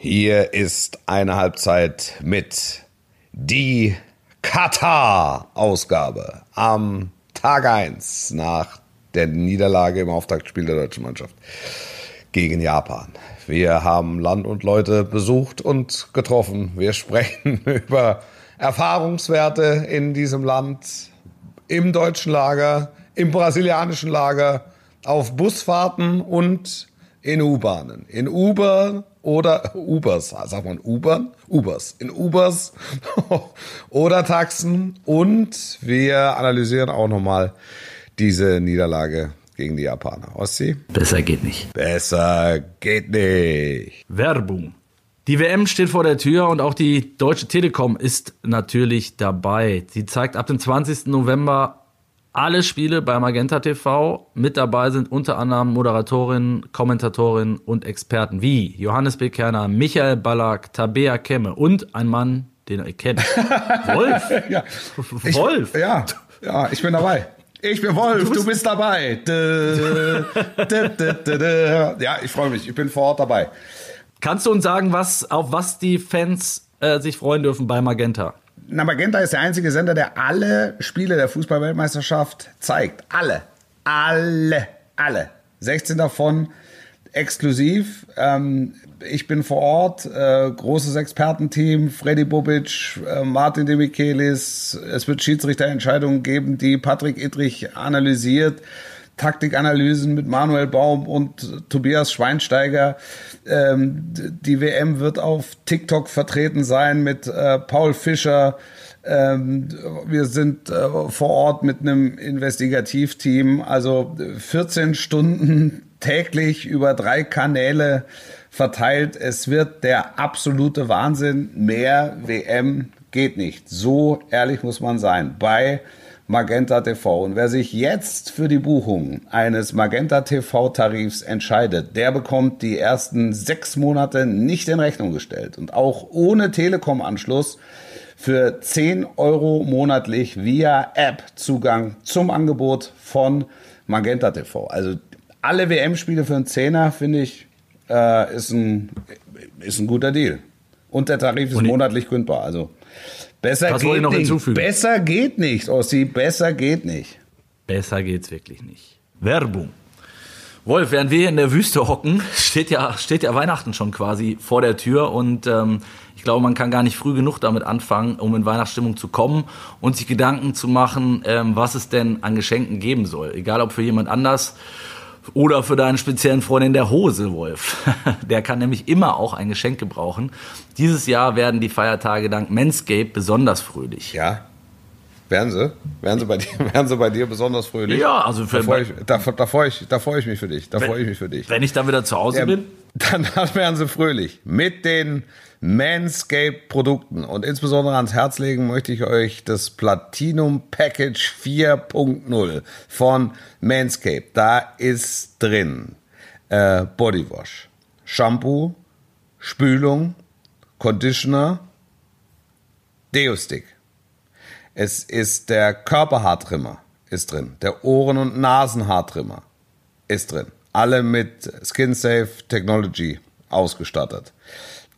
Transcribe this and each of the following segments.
Hier ist eine Halbzeit mit die Katar-Ausgabe am Tag 1 nach der Niederlage im Auftaktspiel der deutschen Mannschaft gegen Japan. Wir haben Land und Leute besucht und getroffen. Wir sprechen über Erfahrungswerte in diesem Land, im deutschen Lager, im brasilianischen Lager, auf Busfahrten und in U-Bahnen. In Uber oder Ubers, sagt man Ubern? Ubers. In Ubers oder Taxen. Und wir analysieren auch nochmal diese Niederlage gegen die Japaner. Ossi? Besser geht nicht. Besser geht nicht. Werbung. Die WM steht vor der Tür und auch die Deutsche Telekom ist natürlich dabei. Sie zeigt ab dem 20. November alle Spiele bei Magenta TV. Mit dabei sind unter anderem Moderatorinnen, Kommentatorinnen und Experten wie Johannes B. Kerner, Michael Ballack, Tabea Kemme und ein Mann, den ihr kennt. Wolf. ja. Wolf. Ich, ja, ja, ich bin dabei. Ich bin Wolf, du bist, du bist dabei. ja, ich freue mich. Ich bin vor Ort dabei. Kannst du uns sagen, was, auf was die Fans äh, sich freuen dürfen bei Magenta? Na, Magenta ist der einzige Sender, der alle Spiele der Fußballweltmeisterschaft zeigt. Alle. Alle. Alle. 16 davon exklusiv. Ähm, ich bin vor Ort, äh, großes Expertenteam, Freddy Bobic, äh, Martin de Michelis. Es wird Schiedsrichterentscheidungen geben, die Patrick Idrich analysiert. Taktikanalysen mit Manuel Baum und Tobias Schweinsteiger. Ähm, die WM wird auf TikTok vertreten sein mit äh, Paul Fischer. Ähm, wir sind äh, vor Ort mit einem Investigativteam. Also 14 Stunden täglich über drei Kanäle verteilt. Es wird der absolute Wahnsinn. Mehr WM geht nicht. So ehrlich muss man sein. Bei Magenta TV. Und wer sich jetzt für die Buchung eines Magenta TV Tarifs entscheidet, der bekommt die ersten sechs Monate nicht in Rechnung gestellt. Und auch ohne Telekom-Anschluss für 10 Euro monatlich via App Zugang zum Angebot von Magenta TV. Also alle WM-Spiele für einen Zehner, finde ich, äh, ist, ein, ist ein guter Deal. Und der Tarif ist monatlich kündbar. Also Besser Was geht noch nicht. Hinzufügen? Besser geht nicht, Ossi. Besser geht nicht. Besser geht's wirklich nicht. Werbung. Wolf, während wir in der Wüste hocken, steht ja, steht ja Weihnachten schon quasi vor der Tür und ähm, ich glaube, man kann gar nicht früh genug damit anfangen, um in Weihnachtsstimmung zu kommen und sich Gedanken zu machen, ähm, was es denn an Geschenken geben soll. Egal ob für jemand anders oder für deinen speziellen Freund in der Hose, Wolf. Der kann nämlich immer auch ein Geschenk gebrauchen. Dieses Jahr werden die Feiertage dank Manscape besonders fröhlich. Ja. Werden sie? Werden sie bei dir, werden sie bei dir besonders fröhlich? Ja, also für da freue ich, da, da freu ich, da freu ich mich für dich. Da freue ich mich für dich. Wenn ich dann wieder zu Hause ja, bin? Dann, dann werden sie fröhlich. Mit den Manscaped-Produkten. Und insbesondere ans Herz legen möchte ich euch das Platinum Package 4.0 von Manscaped. Da ist drin äh, Bodywash, Shampoo, Spülung, Conditioner, Deo-Stick. Es ist der Körperhaartrimmer, ist drin. Der Ohren- und Nasenhaartrimmer ist drin. Alle mit SkinSafe Technology ausgestattet.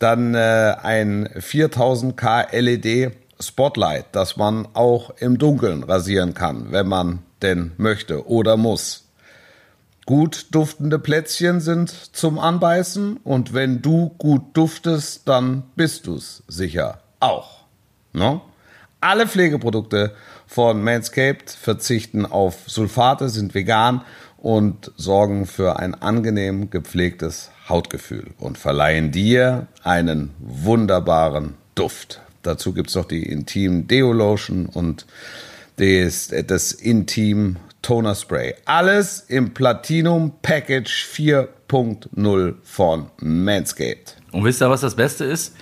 Dann äh, ein 4000K LED Spotlight, das man auch im Dunkeln rasieren kann, wenn man denn möchte oder muss. Gut duftende Plätzchen sind zum Anbeißen und wenn du gut duftest, dann bist du's sicher auch. No? Alle Pflegeprodukte von Manscaped verzichten auf Sulfate, sind vegan und sorgen für ein angenehm gepflegtes Hautgefühl und verleihen dir einen wunderbaren Duft. Dazu gibt es noch die Intim Deo Lotion und das, das Intim Toner Spray. Alles im Platinum Package 4.0 von Manscaped. Und wisst ihr, was das Beste ist?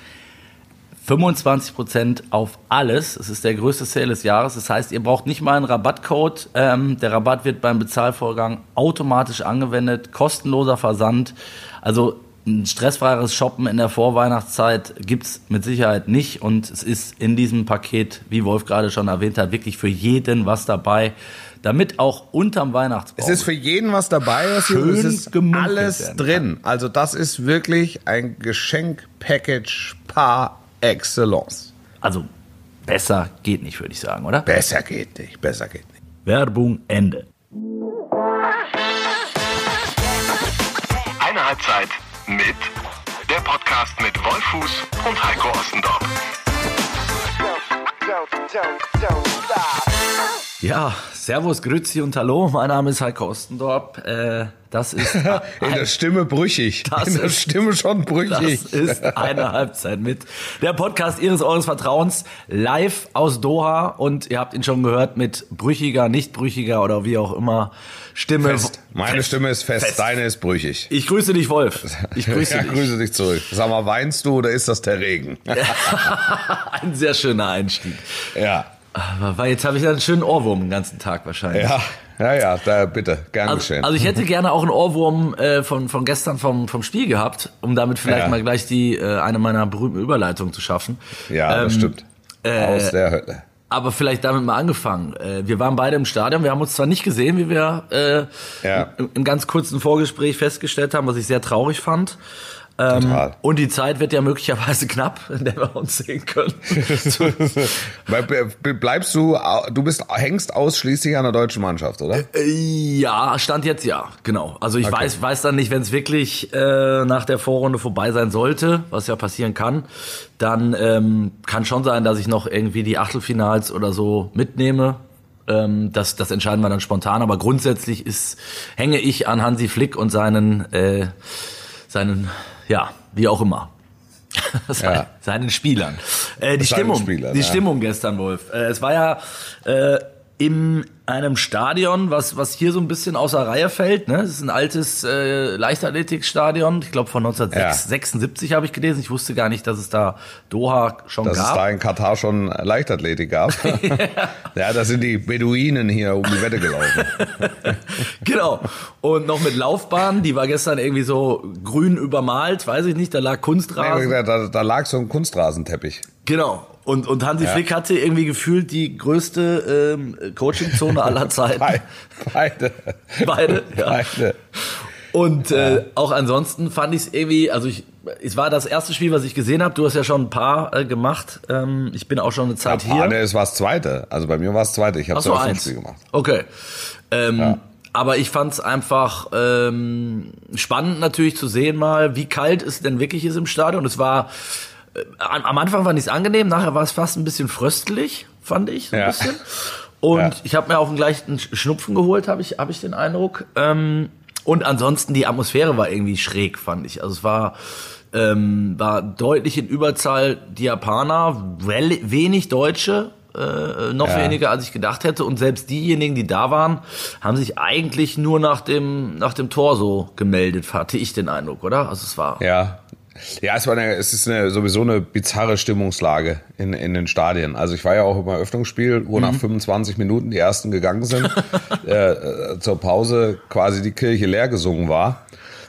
25% auf alles. Es ist der größte Sale des Jahres. Das heißt, ihr braucht nicht mal einen Rabattcode. Ähm, der Rabatt wird beim Bezahlvorgang automatisch angewendet. Kostenloser Versand. Also ein stressfreieres Shoppen in der Vorweihnachtszeit gibt's mit Sicherheit nicht. Und es ist in diesem Paket, wie Wolf gerade schon erwähnt hat, wirklich für jeden was dabei. Damit auch unterm Weihnachtsbaum. Es ist für jeden was dabei, es ist alles drin. Also das ist wirklich ein Geschenk-Package par excellence. Also besser geht nicht, würde ich sagen, oder? Besser geht nicht, besser geht nicht. Werbung Ende. Eine Halbzeit mit der Podcast mit Wolfuß und Heiko Ostendorf. Ja, Servus, Grüezi und Hallo. Mein Name ist Heiko Ostendorp. Äh, das ist In der Stimme brüchig. Das In der ist- Stimme schon brüchig. Das ist eine Halbzeit mit der Podcast Ihres Eures Vertrauens live aus Doha und ihr habt ihn schon gehört mit brüchiger, nicht brüchiger oder wie auch immer Stimme. Fest. Meine Fest. Stimme ist fest, Fest. deine ist brüchig. Ich grüße dich, Wolf. Ich grüße ja, dich. grüße dich zurück. Sag mal, weinst du oder ist das der Regen? Ein sehr schöner Einstieg. ja. Aber weil jetzt habe ich einen schönen Ohrwurm den ganzen Tag wahrscheinlich. Ja, ja, ja, da bitte, gern Also, geschehen. also ich hätte gerne auch einen Ohrwurm äh, von, von gestern vom, vom Spiel gehabt, um damit vielleicht Ja. mal gleich die äh, eine meiner berühmten Überleitungen zu schaffen. ja, das Ähm, stimmt. Aus der Hölle. Aber vielleicht damit mal angefangen. Äh, Wir waren beide im Stadion. Wir haben uns zwar nicht gesehen, wie wir äh, Ja. im, im ganz kurzen Vorgespräch festgestellt haben, was ich sehr traurig fand. Ähm, Total. Und die Zeit wird ja möglicherweise knapp, in der wir uns sehen können. Bleib- Bleibst du, du bist, hängst ausschließlich an der deutschen Mannschaft, oder? Äh, Ja, Stand jetzt ja, genau. Also ich weiß, weiß dann nicht, wenn es wirklich äh, nach der Vorrunde vorbei sein sollte, was ja passieren kann, dann ähm, kann schon sein, dass ich noch irgendwie die Achtelfinals oder so mitnehme. Ähm, das, das entscheiden wir dann spontan. Aber grundsätzlich ist, hänge ich an Hansi Flick und seinen, äh, seinen, ja, wie auch immer. Seinen, Ja. seinen Spielern. Äh, die Seinen Stimmung, Spielern, die ja. Stimmung gestern, Wolf. Äh, es war ja äh, in einem Stadion, was, was hier so ein bisschen außer Reihe fällt. Ne? Es ist ein altes äh, Leichtathletikstadion, ich glaube von 1976 habe ich gelesen. Ich wusste gar nicht, dass es da Doha schon Dass es gab. da in Katar schon Leichtathletik gab. ja, da sind die Beduinen hier um die Wette gelaufen. genau. Und noch mit Laufbahn, die war gestern irgendwie so grün übermalt, weiß ich nicht, da lag Kunstrasen. da, da lag so ein Kunstrasenteppich. Genau. Und, und Hansi Flick hatte irgendwie gefühlt die größte ähm, Coachingzone aller Zeiten. Be- Beide. Beide, ja. Beide. Und äh, auch ansonsten fand ich es irgendwie, also ich, es war das erste Spiel, was ich gesehen habe. Du hast ja schon ein paar äh, gemacht. Ähm, ich bin auch schon eine Zeit Ah, hier. nee, es war das zweite. Also bei mir war es das zweite. Ich habe so, eins. Spiel gemacht. Okay. Ähm, Aber ich fand es einfach ähm, spannend natürlich zu sehen mal, wie kalt es denn wirklich ist im Stadion. Es war am am Anfang fand ich es angenehm, nachher war es fast ein bisschen fröstelig, fand ich so ein Ja. bisschen. Und Ja. ich habe mir auch einen Sch- Schnupfen geholt, habe ich, hab ich den Eindruck. Ähm, und ansonsten die Atmosphäre war irgendwie schräg, fand ich. Also es war ähm, war deutlich in Überzahl die Japaner, wenig Deutsche, äh, noch Ja. weniger als ich gedacht hätte. Und selbst diejenigen, die da waren, haben sich eigentlich nur nach dem, nach dem Tor so gemeldet, hatte ich den Eindruck, oder? Also es war. Ja. Ja, es, war eine, es ist eine, sowieso eine bizarre Stimmungslage in, in den Stadien. Also ich war ja auch im Eröffnungsspiel, wo Mhm. nach 25 Minuten die ersten gegangen sind, äh, äh, zur Pause quasi die Kirche leer gesungen war.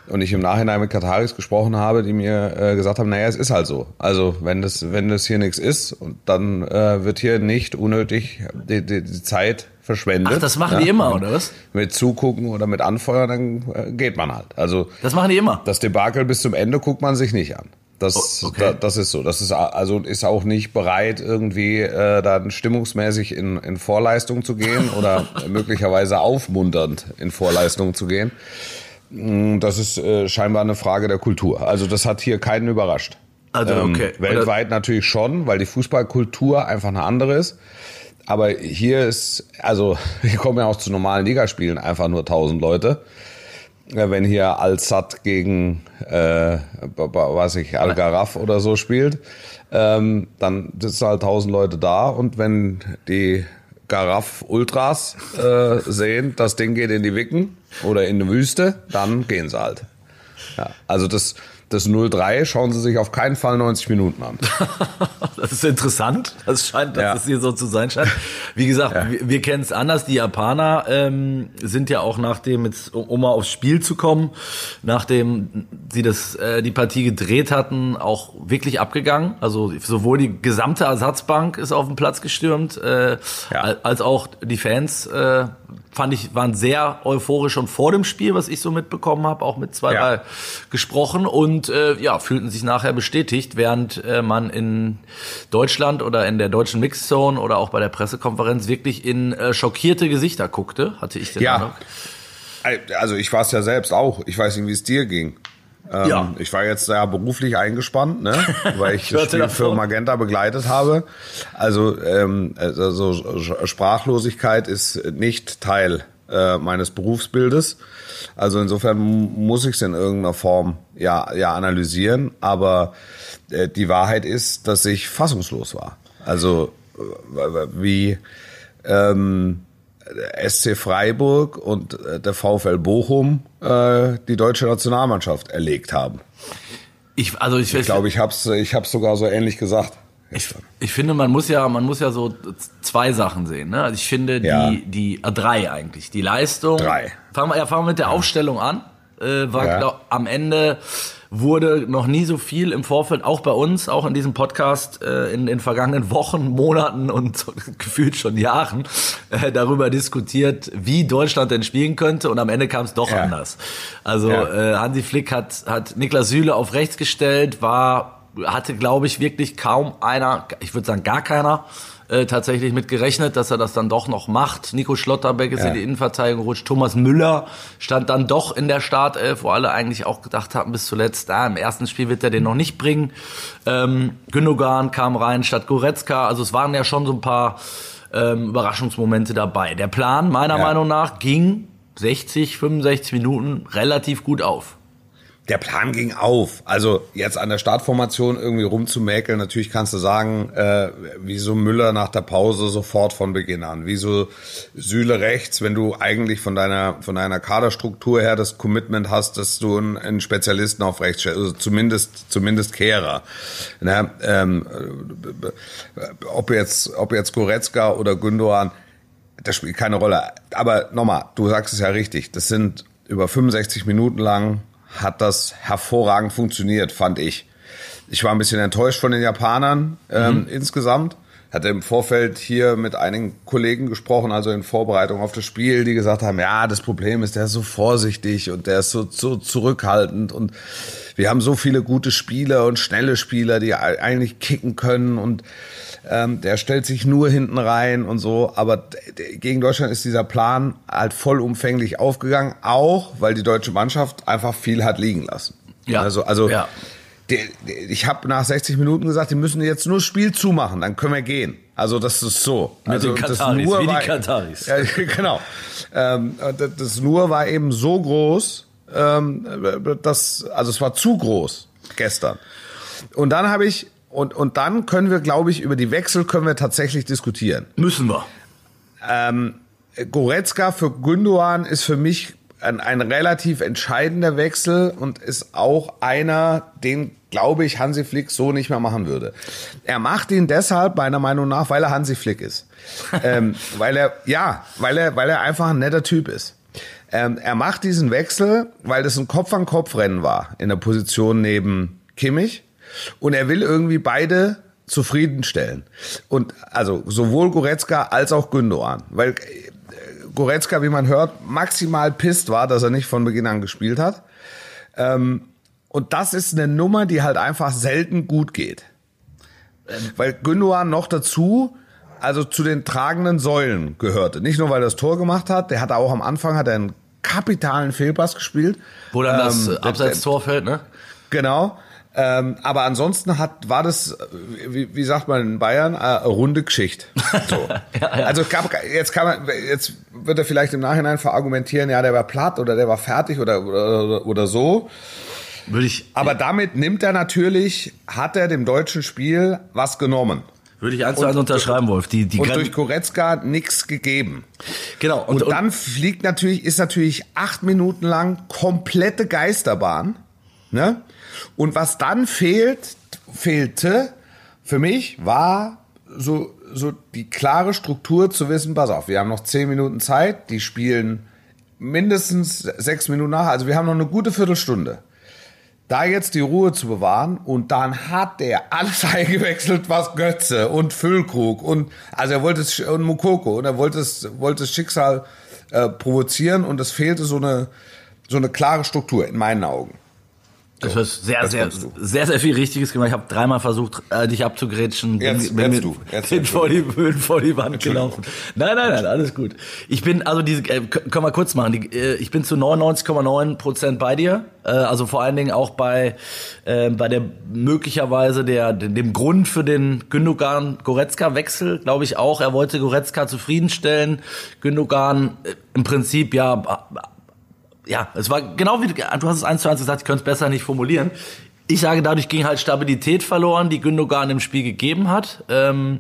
Und ich im Nachhinein mit Kataris gesprochen habe, die mir äh, gesagt haben, naja, es ist halt so. Also wenn das, wenn das hier nichts ist, dann äh, wird hier nicht unnötig die, die, die Zeit verschwendet. Ach, das machen die immer, oder was? Mit Zugucken oder mit Anfeuern, dann äh, geht man halt. Also Das machen die immer. das Debakel bis zum Ende guckt man sich nicht an. Das, Oh, okay. da, das ist so. Das ist also ist auch nicht bereit, irgendwie äh, dann stimmungsmäßig in, in Vorleistung zu gehen oder möglicherweise aufmunternd in Vorleistung zu gehen. Mm, Das ist äh, scheinbar eine Frage der Kultur. Also das hat hier keinen überrascht. Also, okay. Ähm, weltweit natürlich schon, weil die Fußballkultur einfach eine andere ist. Aber hier ist, also hier kommen ja auch zu normalen Ligaspielen einfach nur 1000 Leute. Ja, Wenn hier Al-Sad gegen, äh, weiß ich, Al-Garaf oder so spielt, ähm, dann sitzen halt 1000 Leute da und wenn die Garaf Ultras äh, sehen, das Ding geht in die Wicken oder in die Wüste, dann gehen sie halt. Ja, also das, das 0-3 schauen sie sich auf keinen Fall 90 Minuten an. Das ist interessant. Das scheint, dass Ja. es hier so zu sein scheint. Wie gesagt, wir, wir kennen es anders. Die Japaner ähm, sind ja auch nachdem, jetzt, um mal aufs Spiel zu kommen, nachdem sie das, äh, die Partie gedreht hatten, auch wirklich abgegangen. Also sowohl die gesamte Ersatzbank ist auf den Platz gestürmt, äh, Ja. al- als auch die Fans. Äh, fand ich, waren sehr euphorisch schon vor dem Spiel, was ich so mitbekommen habe, auch mit zwei, Ja. drei gesprochen und äh, ja, fühlten sich nachher bestätigt, während äh, man in Deutschland oder in der deutschen Mixzone oder auch bei der Pressekonferenz wirklich in äh, schockierte Gesichter guckte, hatte ich den Ja. Eindruck. Also ich war es ja selbst auch. Ich weiß nicht, wie es dir ging. Ähm, Ja. Ich war jetzt ja beruflich eingespannt, ne? weil ich, Ich das Spiel für. Magenta begleitet habe. Also, ähm, also Sprachlosigkeit ist nicht Teil äh, meines Berufsbildes. Also insofern muss ich es in irgendeiner Form ja, ja analysieren. Aber äh, die Wahrheit ist, dass ich fassungslos war. Also äh, wie ähm, SC Freiburg und äh, der VfL Bochum äh, die deutsche Nationalmannschaft erlegt haben. Ich, also ich, Ich glaube, ich habe es ich hab's sogar so ähnlich gesagt. Ich, ich finde, man muss ja, man muss ja so zwei Sachen sehen. Ne? Also ich finde Ja. die, die äh, drei eigentlich, die Leistung. Drei. Fangen wir, ja, fangen wir mit der Aufstellung an. Äh, war Ja. glaub, am Ende wurde noch nie so viel im Vorfeld, auch bei uns, auch in diesem Podcast äh, in den vergangenen Wochen, Monaten und gefühlt schon Jahren äh, darüber diskutiert, wie Deutschland denn spielen könnte und am Ende kam es doch Ja. anders. Also Ja. äh, Hansi Flick hat, hat Niklas Süle auf rechts gestellt, war hatte, glaube ich, wirklich kaum einer, ich würde sagen gar keiner, äh, tatsächlich mit gerechnet, dass er das dann doch noch macht. Nico Schlotterbeck ist Ja. in die Innenverteidigung gerutscht. Thomas Müller stand dann doch in der Startelf, wo alle eigentlich auch gedacht hatten bis zuletzt, ah, im ersten Spiel wird er den noch nicht bringen. Ähm, Gündogan kam rein statt Goretzka. Also es waren ja schon so ein paar ähm, Überraschungsmomente dabei. Der Plan, meiner Ja. Meinung nach, ging 60, 65 Minuten relativ gut auf. Der Plan ging auf. Also jetzt an der Startformation irgendwie rumzumäkeln, natürlich kannst du sagen, äh, wieso Müller nach der Pause sofort von Beginn an, wieso Süle rechts, wenn du eigentlich von deiner von deiner Kaderstruktur her das Commitment hast, dass du einen, einen Spezialisten auf rechts stellst, also zumindest zumindest Kehrer. Ne? Ähm, äh, ob jetzt ob jetzt Goretzka oder Gündogan, das spielt keine Rolle. Aber nochmal, du sagst es ja richtig, das sind über 65 Minuten lang hat das hervorragend funktioniert, fand ich. Ich war ein bisschen enttäuscht von den Japanern ähm, insgesamt. Hatte im Vorfeld hier mit einigen Kollegen gesprochen, also in Vorbereitung auf das Spiel, die gesagt haben, ja, das Problem ist, der ist so vorsichtig und der ist so, so zurückhaltend und wir haben so viele gute Spieler und schnelle Spieler, die ei- eigentlich kicken können und ähm, der stellt sich nur hinten rein und so. Aber gegen Deutschland ist dieser Plan halt vollumfänglich aufgegangen, auch weil die deutsche Mannschaft einfach viel hat liegen lassen. Ja. Also, also Ja. Die- die- ich habe nach 60 Minuten gesagt, die müssen jetzt nur das Spiel zumachen, dann können wir gehen. Also das ist so. Also den das Kataris, wie die war, Kataris. Ja, genau. Ähm, das, nur war eben so groß, ähm, das, also es war zu groß gestern. Und dann habe ich und und dann können wir, glaube ich, über die Wechsel können wir tatsächlich diskutieren. Müssen wir. Goretzka für Gündogan ist für mich ein, ein relativ entscheidender Wechsel und ist auch einer, den glaube ich Hansi Flick so nicht mehr machen würde. Er macht ihn deshalb meiner Meinung nach, weil er Hansi Flick ist, ähm, weil er ja, weil er weil er einfach ein netter Typ ist. Ähm, er macht diesen Wechsel, weil das ein Kopf an Kopf Rennen war in der Position neben Kimmich und er will irgendwie beide zufriedenstellen. Und also sowohl Goretzka als auch Gündogan, weil Goretzka, wie man hört, maximal pisst war, dass er nicht von Beginn an gespielt hat. Ähm, und das ist eine Nummer, die halt einfach selten gut geht. Weil Gündogan noch dazu, also zu den tragenden Säulen gehörte. Nicht nur, weil er das Tor gemacht hat, der hat auch am Anfang hat er einen kapitalen Fehlpass gespielt. Wo dann das Ähm, äh, Abseits-Tor fällt, ne? Genau. Ähm, aber ansonsten hat, war das, äh, wie, wie sagt man in Bayern, äh, eine runde Geschichte. So. Also es gab, jetzt kann man, jetzt wird er vielleicht im Nachhinein verargumentieren, ja, der war platt oder der war fertig oder, oder, oder so. Würde ich, Aber damit nimmt er natürlich, hat er dem deutschen Spiel was genommen. würde ich eins zu eins unterschreiben, Wolf. Die, die Und durch Goretzka nichts gegeben. genau. Und, dann fliegt natürlich, ist natürlich acht Minuten lang komplette Geisterbahn. Ne? Und was dann fehlt, fehlte, für mich war so, so die klare Struktur zu wissen, pass auf, wir haben noch zehn Minuten Zeit, die spielen mindestens sechs Minuten nach, also wir haben noch eine gute Viertelstunde. Da jetzt die Ruhe zu bewahren und dann hat der alles eingewechselt, was Götze und Füllkrug und also er wollte es und Mukoko und er wollte es wollte das Schicksal äh, provozieren und es fehlte so eine so eine klare Struktur in meinen Augen. Das hast sehr, sehr, sehr, sehr viel Richtiges gemacht. Ich habe dreimal versucht, äh, dich abzugrätschen. Jetzt, bin, jetzt bin, du. Jetzt, bin vor, die, bin vor die Wand gelaufen. Nein, nein, nein, alles gut. Ich bin, also diese, äh, können wir kurz machen. Die, äh, ich bin zu 99,9 Prozent bei dir. Äh, also vor allen Dingen auch bei, äh, bei der möglicherweise der, dem Grund für den Gündogan-Goretzka-Wechsel, glaube ich auch. Er wollte Goretzka zufriedenstellen. Gündogan äh, im Prinzip ja ja, es war genau wie du, du hast es eins zu eins gesagt, ich könnte es besser nicht formulieren. Ich sage, dadurch ging halt Stabilität verloren, die Gündogan im Spiel gegeben hat. Ähm,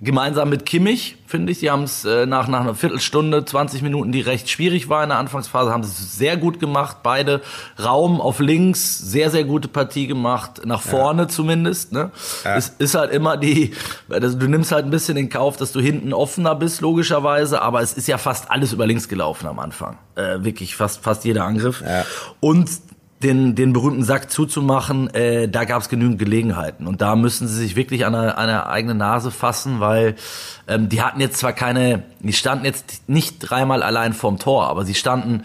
gemeinsam mit Kimmich, finde ich. Die haben es äh, nach, nach einer Viertelstunde, 20 Minuten, die recht schwierig war in der Anfangsphase, haben es sehr gut gemacht. Beide Raum auf links, sehr, sehr gute Partie gemacht, nach vorne ja. zumindest. Ne? Ja. Es ist halt immer die, also du nimmst halt ein bisschen in Kauf, dass du hinten offener bist, logischerweise, aber es ist ja fast alles über links gelaufen am Anfang. Äh, wirklich fast, fast jeder Angriff. Ja. Und den, den berühmten Sack zuzumachen, äh, da gab es genügend Gelegenheiten. Und da müssen sie sich wirklich an eine, an eine eigene Nase fassen, weil ähm, die hatten jetzt zwar keine, die standen jetzt nicht dreimal allein vorm Tor, aber sie standen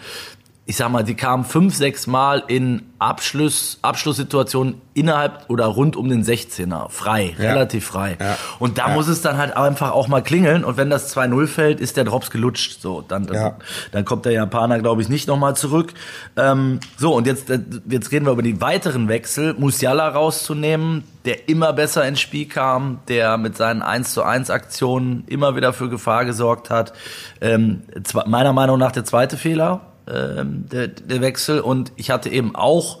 ich sag mal, sie kamen fünf, sechs Mal in Abschluss, Abschlusssituationen innerhalb oder rund um den 16er. Frei, ja. relativ frei. Ja. Und da ja. muss es dann halt einfach auch mal klingeln. Und wenn das 2-0 fällt, ist der Drops gelutscht. So, dann, dann, dann kommt der Japaner, glaube ich, nicht nochmal zurück. Ähm, so, und jetzt, äh, jetzt reden wir über die weiteren Wechsel. Musiala rauszunehmen, der immer besser ins Spiel kam, der mit seinen 1 zu 1 Aktionen immer wieder für Gefahr gesorgt hat. Ähm, meiner Meinung nach der zweite Fehler ähm, der, der Wechsel. Und ich hatte eben auch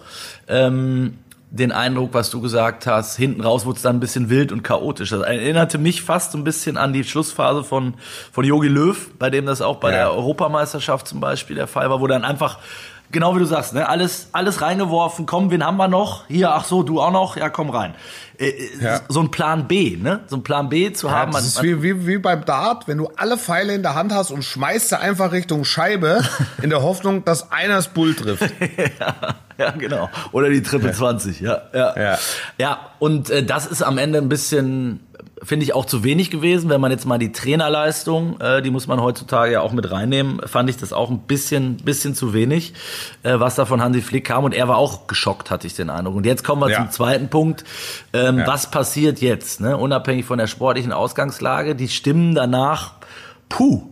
ähm, den Eindruck, was du gesagt hast, hinten raus wurde es dann ein bisschen wild und chaotisch. Das erinnerte mich fast so ein bisschen an die Schlussphase von von Jogi Löw, bei dem das auch bei ja. der Europameisterschaft zum Beispiel der Fall war, wo dann einfach genau wie du sagst, ne, alles alles reingeworfen. Komm, wen haben wir noch? Hier, ach so, du auch noch? Ja, komm rein. Äh, äh, ja. so ein Plan B, ne? So ein Plan B zu ja, haben. Das ist wie, wie, wie beim Dart, wenn du alle Pfeile in der Hand hast und schmeißt sie einfach Richtung Scheibe, in der Hoffnung, dass einer das Bull trifft. ja, ja, genau. Oder die Triple 20, ja. Ja, ja. ja und äh, das ist am Ende ein bisschen finde ich auch zu wenig gewesen. Wenn man jetzt mal die Trainerleistung, äh, die muss man heutzutage ja auch mit reinnehmen, fand ich das auch ein bisschen, bisschen zu wenig, äh, was da von Hansi Flick kam. Und er war auch geschockt, hatte ich den Eindruck. Und jetzt kommen wir ja. zum zweiten Punkt. Ähm, ja. Was passiert jetzt? Ne? Unabhängig von der sportlichen Ausgangslage, die Stimmen danach, puh,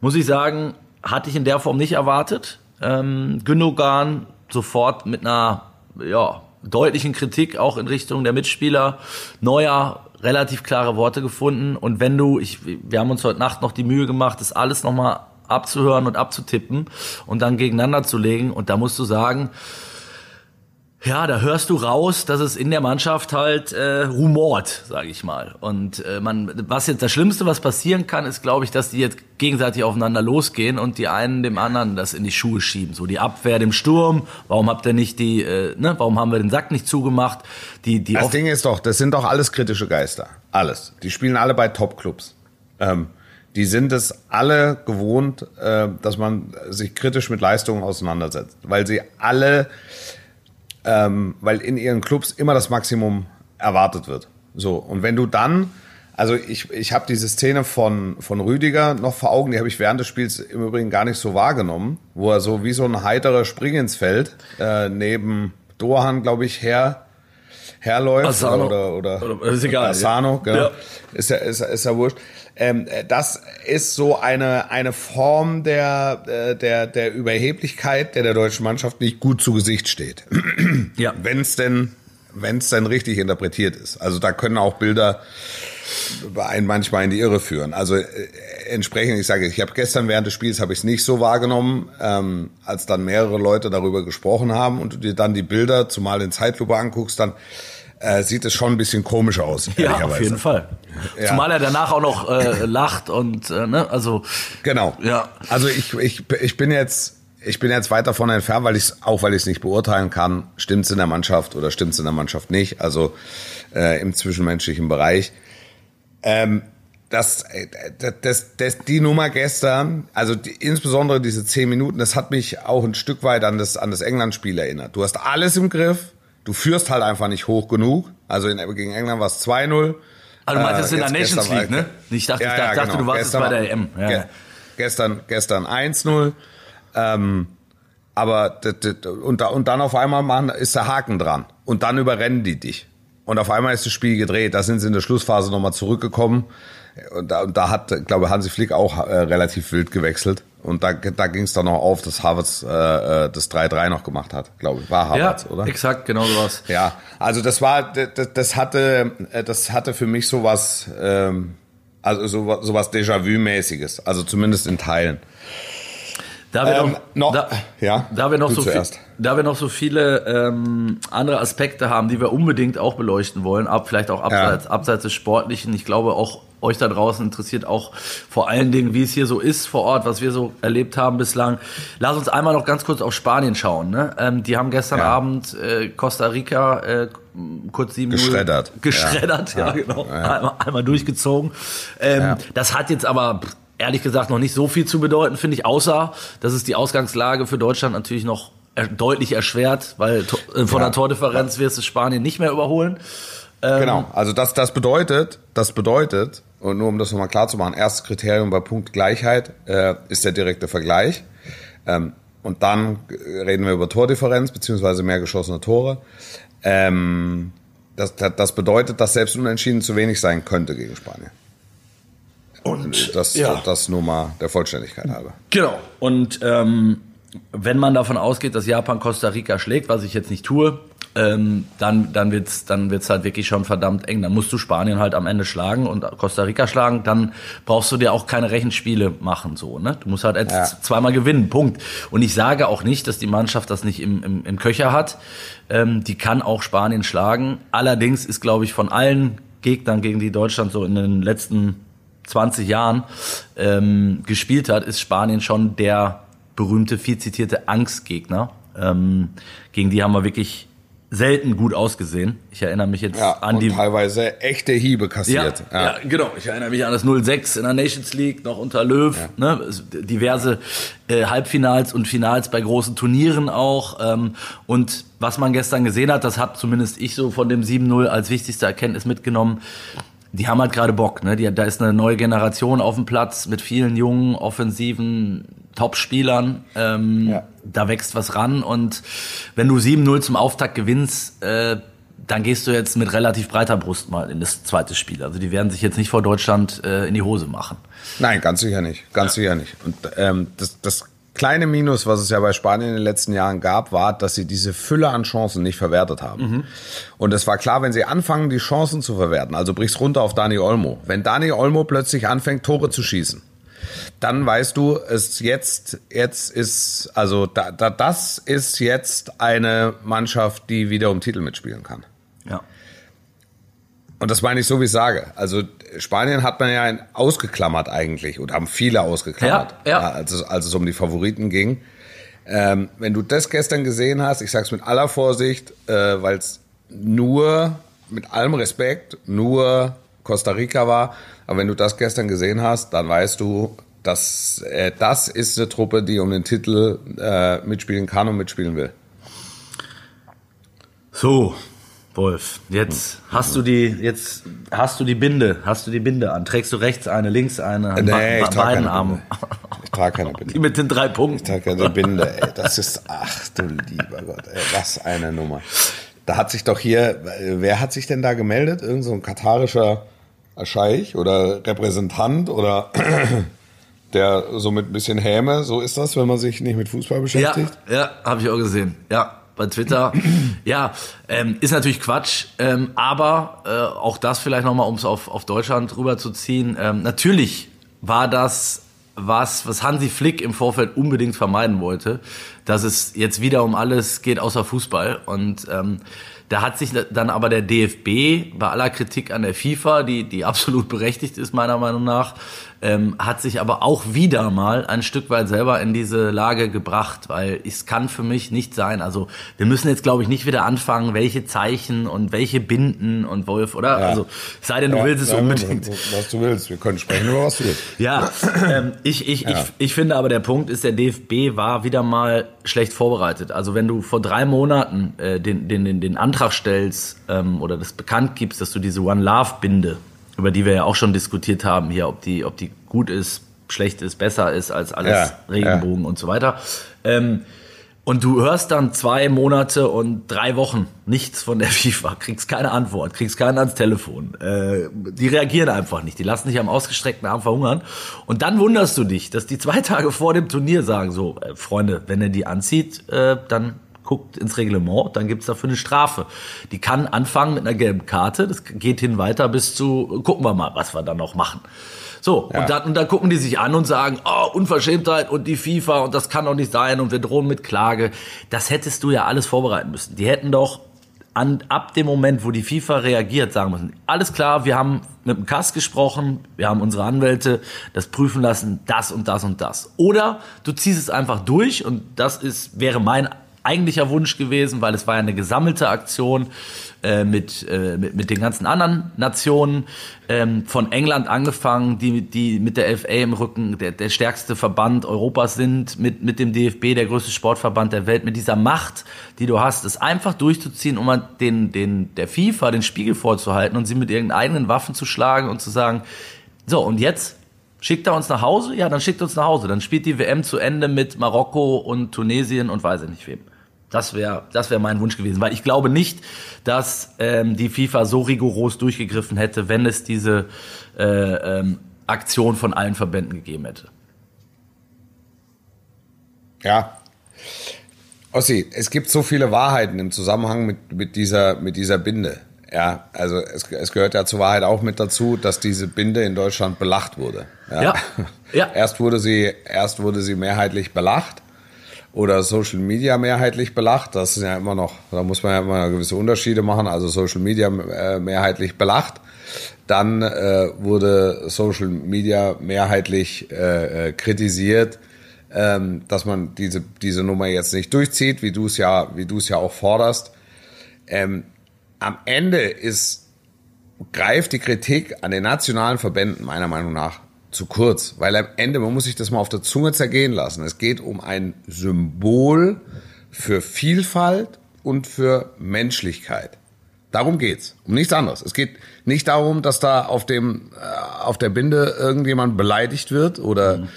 muss ich sagen, hatte ich in der Form nicht erwartet. Ähm, Gündogan sofort mit einer, ja, deutlichen Kritik auch in Richtung der Mitspieler. Neuer relativ klare Worte gefunden. Und wenn du, ich, wir haben uns heute Nacht noch die Mühe gemacht, das alles nochmal abzuhören und abzutippen und dann gegeneinander zu legen. Und da musst du sagen, ja, da hörst du raus, dass es in der Mannschaft halt äh, rumort, sage ich mal. Und äh, man, was jetzt das Schlimmste, was passieren kann, ist, glaube ich, dass die jetzt gegenseitig aufeinander losgehen und die einen dem anderen das in die Schuhe schieben. So die Abwehr dem Sturm. Warum habt ihr nicht die, äh, ne? Warum haben wir den Sack nicht zugemacht? Die, die. Das Ding ist doch, das sind doch alles kritische Geister, alles. Die spielen alle bei Top-Clubs. Ähm, die sind es alle gewohnt, äh, dass man sich kritisch mit Leistungen auseinandersetzt, weil sie alle ähm, weil in ihren Clubs immer das Maximum erwartet wird. So, und wenn du dann, also ich, ich habe diese Szene von, von Rüdiger noch vor Augen, die habe ich während des Spiels im Übrigen gar nicht so wahrgenommen, wo er so wie so ein heiterer Spring ins Feld äh, neben Dohan, glaube ich, her herläuft Asano. oder oder, oder ist egal, Asano, genau. Ja. Ist ja ist, ist ja wurscht. Ähm, das ist so eine eine Form der äh, der der Überheblichkeit, der der deutschen Mannschaft nicht gut zu Gesicht steht. ja. Wenn es denn wenn es denn richtig interpretiert ist. Also da können auch Bilder einen manchmal in die Irre führen. Also äh, entsprechend, ich sage, ich habe gestern während des Spiels habe ich es nicht so wahrgenommen, ähm, als dann mehrere Leute darüber gesprochen haben und du dir dann die Bilder, zumal in Zeitlupe anguckst, dann äh, sieht es schon ein bisschen komisch aus. Ja, auf jeden Fall. Ja. Zumal er danach auch noch äh, lacht und äh, ne, also genau. Ja. Also ich, ich, ich bin jetzt ich bin jetzt weit davon entfernt, weil ich auch weil ich es nicht beurteilen kann, stimmt es in der Mannschaft oder stimmt es in der Mannschaft nicht, also äh, im zwischenmenschlichen Bereich. Ähm, das, äh, das, das, die Nummer gestern, also die, insbesondere diese zehn Minuten, das hat mich auch ein Stück weit an das, an das England-Spiel erinnert. Du hast alles im Griff, du führst halt einfach nicht hoch genug. Also in, gegen England war es 2-0. Also du meintest äh, in der Nations League, ne? Ich dachte, ja, ich dachte, ja, genau. du warst gestern, bei der EM. Ja. Ge gestern, gestern 1-0. Ähm, aber und, und dann auf einmal machen, ist der Haken dran. Und dann überrennen die dich. Und auf einmal ist das Spiel gedreht. Da sind sie in der Schlussphase nochmal zurückgekommen. Und da, und da hat, glaube Hansi Flick auch äh, relativ wild gewechselt. Und da, da ging es dann noch auf, dass Havertz äh, äh das 3-3 noch gemacht hat, glaube ich. War Havertz, ja, oder? exakt, genau so was. Ja, also das war, das, das hatte, äh, das hatte für mich sowas, ähm, also so, sowas Déjà-vu-mäßiges. Also zumindest in Teilen. Da wir, ähm, noch, da, ja, da wir noch so viel, da wir noch so viele ähm, andere Aspekte haben, die wir unbedingt auch beleuchten wollen, ab vielleicht auch abseits, ja. abseits des Sportlichen. Ich glaube auch euch da draußen interessiert auch vor allen Dingen, wie es hier so ist vor Ort, was wir so erlebt haben bislang. Lass uns einmal noch ganz kurz auf Spanien schauen. Ne? Ähm, die haben gestern ja. Abend äh, Costa Rica äh, kurz sieben geschreddert, geschreddert, ja, ja genau, einmal, einmal, durchgezogen. Ähm, das hat jetzt aber ehrlich gesagt noch nicht so viel zu bedeuten, finde ich, außer dass es die Ausgangslage für Deutschland natürlich noch deutlich erschwert, weil äh, von ja. der Tordifferenz wirst du Spanien nicht mehr überholen. Ähm, genau, also das, das bedeutet, das bedeutet, und nur um das nochmal klar zu machen, erstes Kriterium bei Punktgleichheit äh, ist der direkte Vergleich. Ähm, und dann reden wir über Tordifferenz beziehungsweise mehr geschossene Tore. Ähm, das, das bedeutet, dass selbst unentschieden zu wenig sein könnte gegen Spanien. Und das, ja. das nur mal der Vollständigkeit halber. Genau. Und ähm, wenn man davon ausgeht, dass Japan Costa Rica schlägt, was ich jetzt nicht tue, ähm, dann, dann wird's dann wird's halt wirklich schon verdammt eng. Dann musst du Spanien halt am Ende schlagen und Costa Rica schlagen. Dann brauchst du dir auch keine Rechenspiele machen, so, ne? Du musst halt jetzt ja. zweimal gewinnen, Punkt. Und ich sage auch nicht, dass die Mannschaft das nicht im, im, im Köcher hat. Ähm, die kann auch Spanien schlagen. Allerdings ist, glaube ich, von allen Gegnern, gegen die Deutschland so in den letzten 20 Jahren ähm, gespielt hat, ist Spanien schon der berühmte, viel zitierte Angstgegner. Ähm, gegen die haben wir wirklich selten gut ausgesehen. Ich erinnere mich jetzt ja, an die teilweise echte Hiebe kassiert. Ja, ja. ja, genau. Ich erinnere mich an das 06 in der Nations League noch unter Löw, ne? diverse äh, Halbfinals und Finals bei großen Turnieren auch. Ähm, und was man gestern gesehen hat, das hat zumindest ich so von dem 7-0 als wichtigste Erkenntnis mitgenommen die haben halt gerade Bock. Ne? Die, da ist eine neue Generation auf dem Platz mit vielen jungen, offensiven Top-Spielern. Ähm, ja. Da wächst was ran. Und wenn du 7-0 zum Auftakt gewinnst, äh, dann gehst du jetzt mit relativ breiter Brust mal in das zweite Spiel. Also die werden sich jetzt nicht vor Deutschland äh, in die Hose machen. Nein, ganz sicher nicht. Ganz ja. sicher nicht. Und ähm, das, das kleine Minus, was es ja bei Spanien in den letzten Jahren gab, war, dass sie diese Fülle an Chancen nicht verwertet haben. Mhm. Und es war klar, wenn sie anfangen, die Chancen zu verwerten, also brichst runter auf Dani Olmo. Wenn Dani Olmo plötzlich anfängt, Tore zu schießen, dann weißt du, es jetzt, jetzt ist, also da, da, das ist jetzt eine Mannschaft, die wieder um Titel mitspielen kann. Ja. Und das meine ich so, wie ich sage. Also Spanien hat man ja ausgeklammert eigentlich und haben viele ausgeklammert, ja, ja. Als, es, als es um die Favoriten ging. Ähm, wenn du das gestern gesehen hast, ich sage es mit aller Vorsicht, äh, weil es nur, mit allem Respekt, nur Costa Rica war, aber wenn du das gestern gesehen hast, dann weißt du, dass äh, das ist eine Truppe, die um den Titel äh, mitspielen kann und mitspielen will. So, Wolf, jetzt hast du die, jetzt hast du die Binde, hast du die Binde an. Trägst du rechts eine, links eine, an nee, ich beiden Armen. Ich trage keine Binde. Die mit den drei Punkten. Ich trage keine Binde, ey. Das ist, ach du lieber Gott, ey, was eine Nummer. Da hat sich doch hier, wer hat sich denn da gemeldet? Irgend so ein katarischer Scheich oder Repräsentant oder der so mit ein bisschen Häme, so ist das, wenn man sich nicht mit Fußball beschäftigt? Ja, ja, habe ich auch gesehen. Ja, bei Twitter. ja, ähm, ist natürlich Quatsch, ähm, aber äh, auch das vielleicht nochmal, um es auf, auf Deutschland rüberzuziehen. Ähm, natürlich war das was, was Hansi Flick im Vorfeld unbedingt vermeiden wollte. dass es jetzt wieder um alles geht außer Fußball. Und ähm, da hat sich dann aber der DFB bei aller Kritik an der FIFA, die, die absolut berechtigt ist meiner Meinung nach, ähm, hat sich aber auch wieder mal ein Stück weit selber in diese Lage gebracht, weil es kann für mich nicht sein. Also wir müssen jetzt, glaube ich, nicht wieder anfangen, welche Zeichen und welche Binden und Wolf, oder? Ja. Also sei denn, du ja, willst es ja, unbedingt. Was du willst, wir können sprechen über was du willst. Ja, ähm, ich, ich, ich, ich finde aber der Punkt ist, der DFB war wieder mal schlecht vorbereitet. Also wenn du vor drei Monaten äh, den, den, den, den Antrag stellst ähm, oder das bekannt gibst, dass du diese One Love Binde über die wir ja auch schon diskutiert haben hier, ob die, ob die gut ist, schlecht ist, besser ist als alles ja, Regenbogen ja. und so weiter. Ähm, und du hörst dann zwei Monate und drei Wochen nichts von der FIFA, kriegst keine Antwort, kriegst keinen ans Telefon. Äh, die reagieren einfach nicht, die lassen dich am ausgestreckten Arm verhungern. Und dann wunderst du dich, dass die zwei Tage vor dem Turnier sagen, so, äh, Freunde, wenn er die anzieht, äh, dann guckt ins Reglement, dann gibt's dafür eine Strafe. Die kann anfangen mit einer gelben Karte, das geht hin weiter bis zu, gucken wir mal, was wir dann noch machen. So, ja. und, dann, und dann gucken die sich an und sagen, oh, Unverschämtheit und die FIFA und das kann doch nicht sein und wir drohen mit Klage. Das hättest du ja alles vorbereiten müssen. Die hätten doch an, ab dem Moment, wo die FIFA reagiert, sagen müssen, alles klar, wir haben mit dem Kass gesprochen, wir haben unsere Anwälte das prüfen lassen, das und das und das. Oder du ziehst es einfach durch und das ist, wäre mein eigentlicher Wunsch gewesen, weil es war ja eine gesammelte Aktion äh, mit, äh, mit, mit den ganzen anderen Nationen, ähm, von England angefangen, die, die mit der FA im Rücken der, der stärkste Verband Europas sind, mit, mit dem DFB, der größte Sportverband der Welt, mit dieser Macht, die du hast, es einfach durchzuziehen, um den, den, der FIFA den Spiegel vorzuhalten und sie mit ihren eigenen Waffen zu schlagen und zu sagen, so, und jetzt Schickt er uns nach Hause? Ja, dann schickt uns nach Hause. Dann spielt die WM zu Ende mit Marokko und Tunesien und weiß ich nicht wem. Das wäre das wäre mein Wunsch gewesen, weil ich glaube nicht, dass ähm, die FIFA so rigoros durchgegriffen hätte, wenn es diese äh, ähm, Aktion von allen Verbänden gegeben hätte. Ja. Ossi, es gibt so viele Wahrheiten im Zusammenhang mit, mit, dieser, mit dieser Binde. Ja, also es, es gehört ja zur Wahrheit auch mit dazu, dass diese Binde in Deutschland belacht wurde. Ja. ja. ja. Erst wurde sie, erst wurde sie mehrheitlich belacht oder Social Media mehrheitlich belacht. Das ist ja immer noch, da muss man ja immer gewisse Unterschiede machen. Also Social Media äh, mehrheitlich belacht. Dann äh, wurde Social Media mehrheitlich äh, äh, kritisiert, ähm, dass man diese, diese Nummer jetzt nicht durchzieht, wie du es ja, wie du es ja auch forderst. Ähm, am Ende ist, greift die Kritik an den nationalen Verbänden meiner Meinung nach zu kurz, weil am Ende, man muss sich das mal auf der Zunge zergehen lassen. Es geht um ein Symbol für Vielfalt und für Menschlichkeit. Darum geht's, um nichts anderes. Es geht nicht darum, dass da auf dem äh, auf der Binde irgendjemand beleidigt wird oder mhm.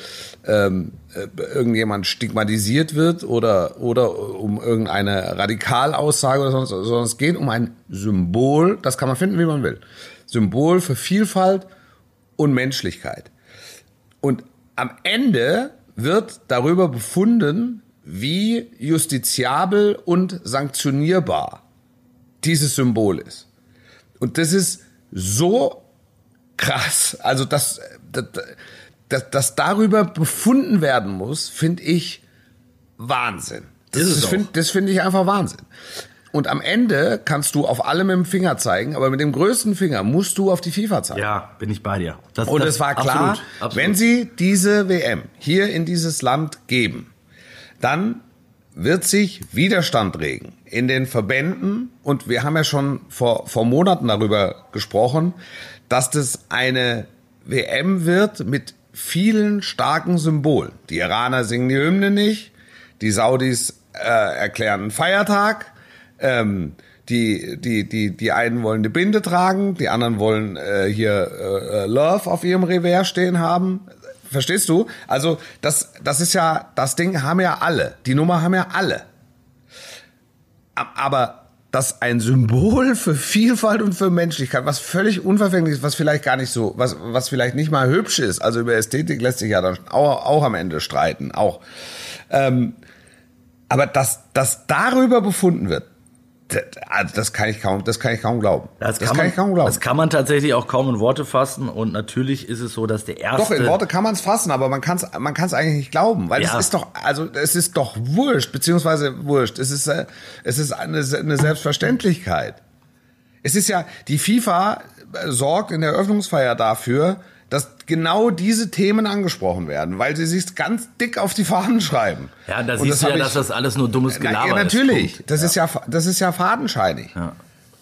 ähm, äh, irgendjemand stigmatisiert wird oder oder um irgendeine Radikalaussage oder sonst, sondern es geht um ein Symbol. Das kann man finden, wie man will. Symbol für Vielfalt und Menschlichkeit. Und am Ende wird darüber befunden, wie justiziabel und sanktionierbar dieses Symbol ist. Und das ist so krass, also dass, dass, dass darüber befunden werden muss, finde ich Wahnsinn. Das, das finde find ich einfach Wahnsinn. Und am Ende kannst du auf allem mit dem Finger zeigen, aber mit dem größten Finger musst du auf die FIFA zeigen. Ja, bin ich bei dir. Das, und es war klar, absolut, absolut. wenn sie diese WM hier in dieses Land geben, dann wird sich Widerstand regen in den Verbänden. Und wir haben ja schon vor, vor Monaten darüber gesprochen, dass das eine WM wird mit vielen starken Symbolen. Die Iraner singen die Hymne nicht, die Saudis äh, erklären einen Feiertag ähm, die, die, die, die einen wollen eine Binde tragen, die anderen wollen äh, hier äh, Love auf ihrem Revers stehen haben. Verstehst du? Also das, das ist ja, das Ding haben ja alle. Die Nummer haben ja alle. Aber das ein Symbol für Vielfalt und für Menschlichkeit, was völlig unverfänglich ist, was vielleicht gar nicht so, was, was vielleicht nicht mal hübsch ist. Also über Ästhetik lässt sich ja dann auch, auch am Ende streiten, auch. Ähm, aber dass, dass darüber befunden wird, das kann ich kaum, das kann ich kaum glauben. Das, das kann, man, ich kaum glauben. Das kann man tatsächlich auch kaum in Worte fassen. Und natürlich ist es so, dass der erste. Doch in Worte kann man es fassen, aber man kann es, man kann es eigentlich nicht glauben, weil ja. es ist doch, also es ist doch wurscht, beziehungsweise wurscht. Es ist, äh, es ist eine, eine Selbstverständlichkeit. Es ist ja die FIFA sorgt in der Eröffnungsfeier dafür, dass genau diese Themen angesprochen werden, weil sie sich ganz dick auf die Fahnen schreiben. Ja, da siehst das du ja, dass das alles nur dummes Gelaber na, ja, natürlich. ist. Das ja. ist ja, das ist ja fadenscheinig. Ja.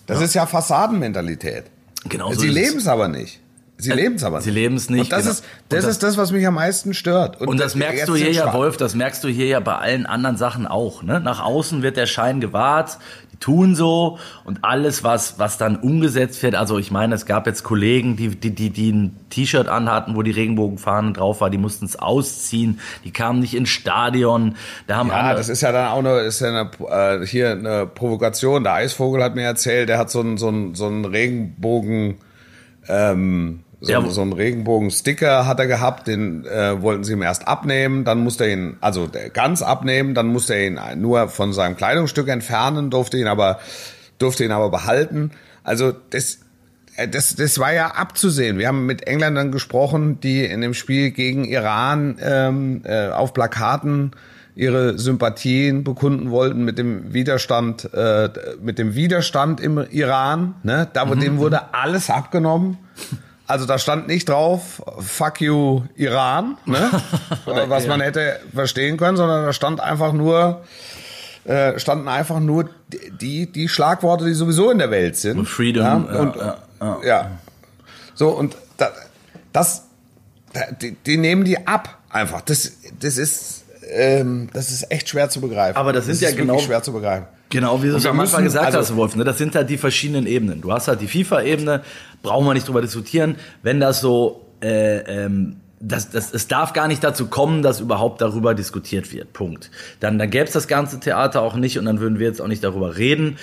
Das ist ja Fassadenmentalität. Genau so Sie leben es aber nicht. Sie leben es aber nicht. Sie leben es nicht. Und das, genau. ist, das, das, ist das, was mich am meisten stört. Und, und das merkst du hier ja, Wolf, das merkst du hier ja bei allen anderen Sachen auch. Ne? Nach außen wird der Schein gewahrt, tun so und alles, was, was dann umgesetzt wird, also ich meine, es gab jetzt Kollegen, die, die, die, die ein T-Shirt anhatten, wo die Regenbogenfahne drauf war, die mussten es ausziehen, die kamen nicht ins Stadion, da haben Ja, das ist ja dann auch eine, ist ja eine, äh, hier eine Provokation, der Eisvogel hat mir erzählt, der hat so einen, so einen, so einen Regenbogen, ähm, so, ja. so einen Regenbogen-Sticker hat er gehabt, den äh, wollten sie ihm erst abnehmen, dann musste er ihn, also ganz abnehmen, dann musste er ihn nur von seinem Kleidungsstück entfernen, durfte ihn aber, durfte ihn aber behalten. Also das, äh, das, das war ja abzusehen. Wir haben mit Engländern gesprochen, die in dem Spiel gegen Iran ähm, äh, auf Plakaten ihre Sympathien bekunden wollten mit dem Widerstand, äh, mit dem Widerstand im Iran. Ne? Da, mhm. dem wurde alles abgenommen. Also da stand nicht drauf, fuck you Iran, ne? was man hätte verstehen können, sondern da stand einfach nur, äh, standen einfach nur die, die Schlagworte, die sowieso in der Welt sind. Freedom. Ja, und, ja, ja. ja. So, und da, das, die, die nehmen die ab einfach. Das, das ist, ähm, das ist echt schwer zu begreifen. Aber das sind das ja genau schwer zu begreifen. Genau, wie du es am Anfang gesagt also, hast, Wolf, ne? das sind halt die verschiedenen Ebenen. Du hast halt die FIFA-Ebene, brauchen wir nicht drüber diskutieren. Wenn das so, äh, ähm, das, das, es darf gar nicht dazu kommen, dass überhaupt darüber diskutiert wird. Punkt. Dann, dann gäbe es das ganze Theater auch nicht und dann würden wir jetzt auch nicht darüber reden.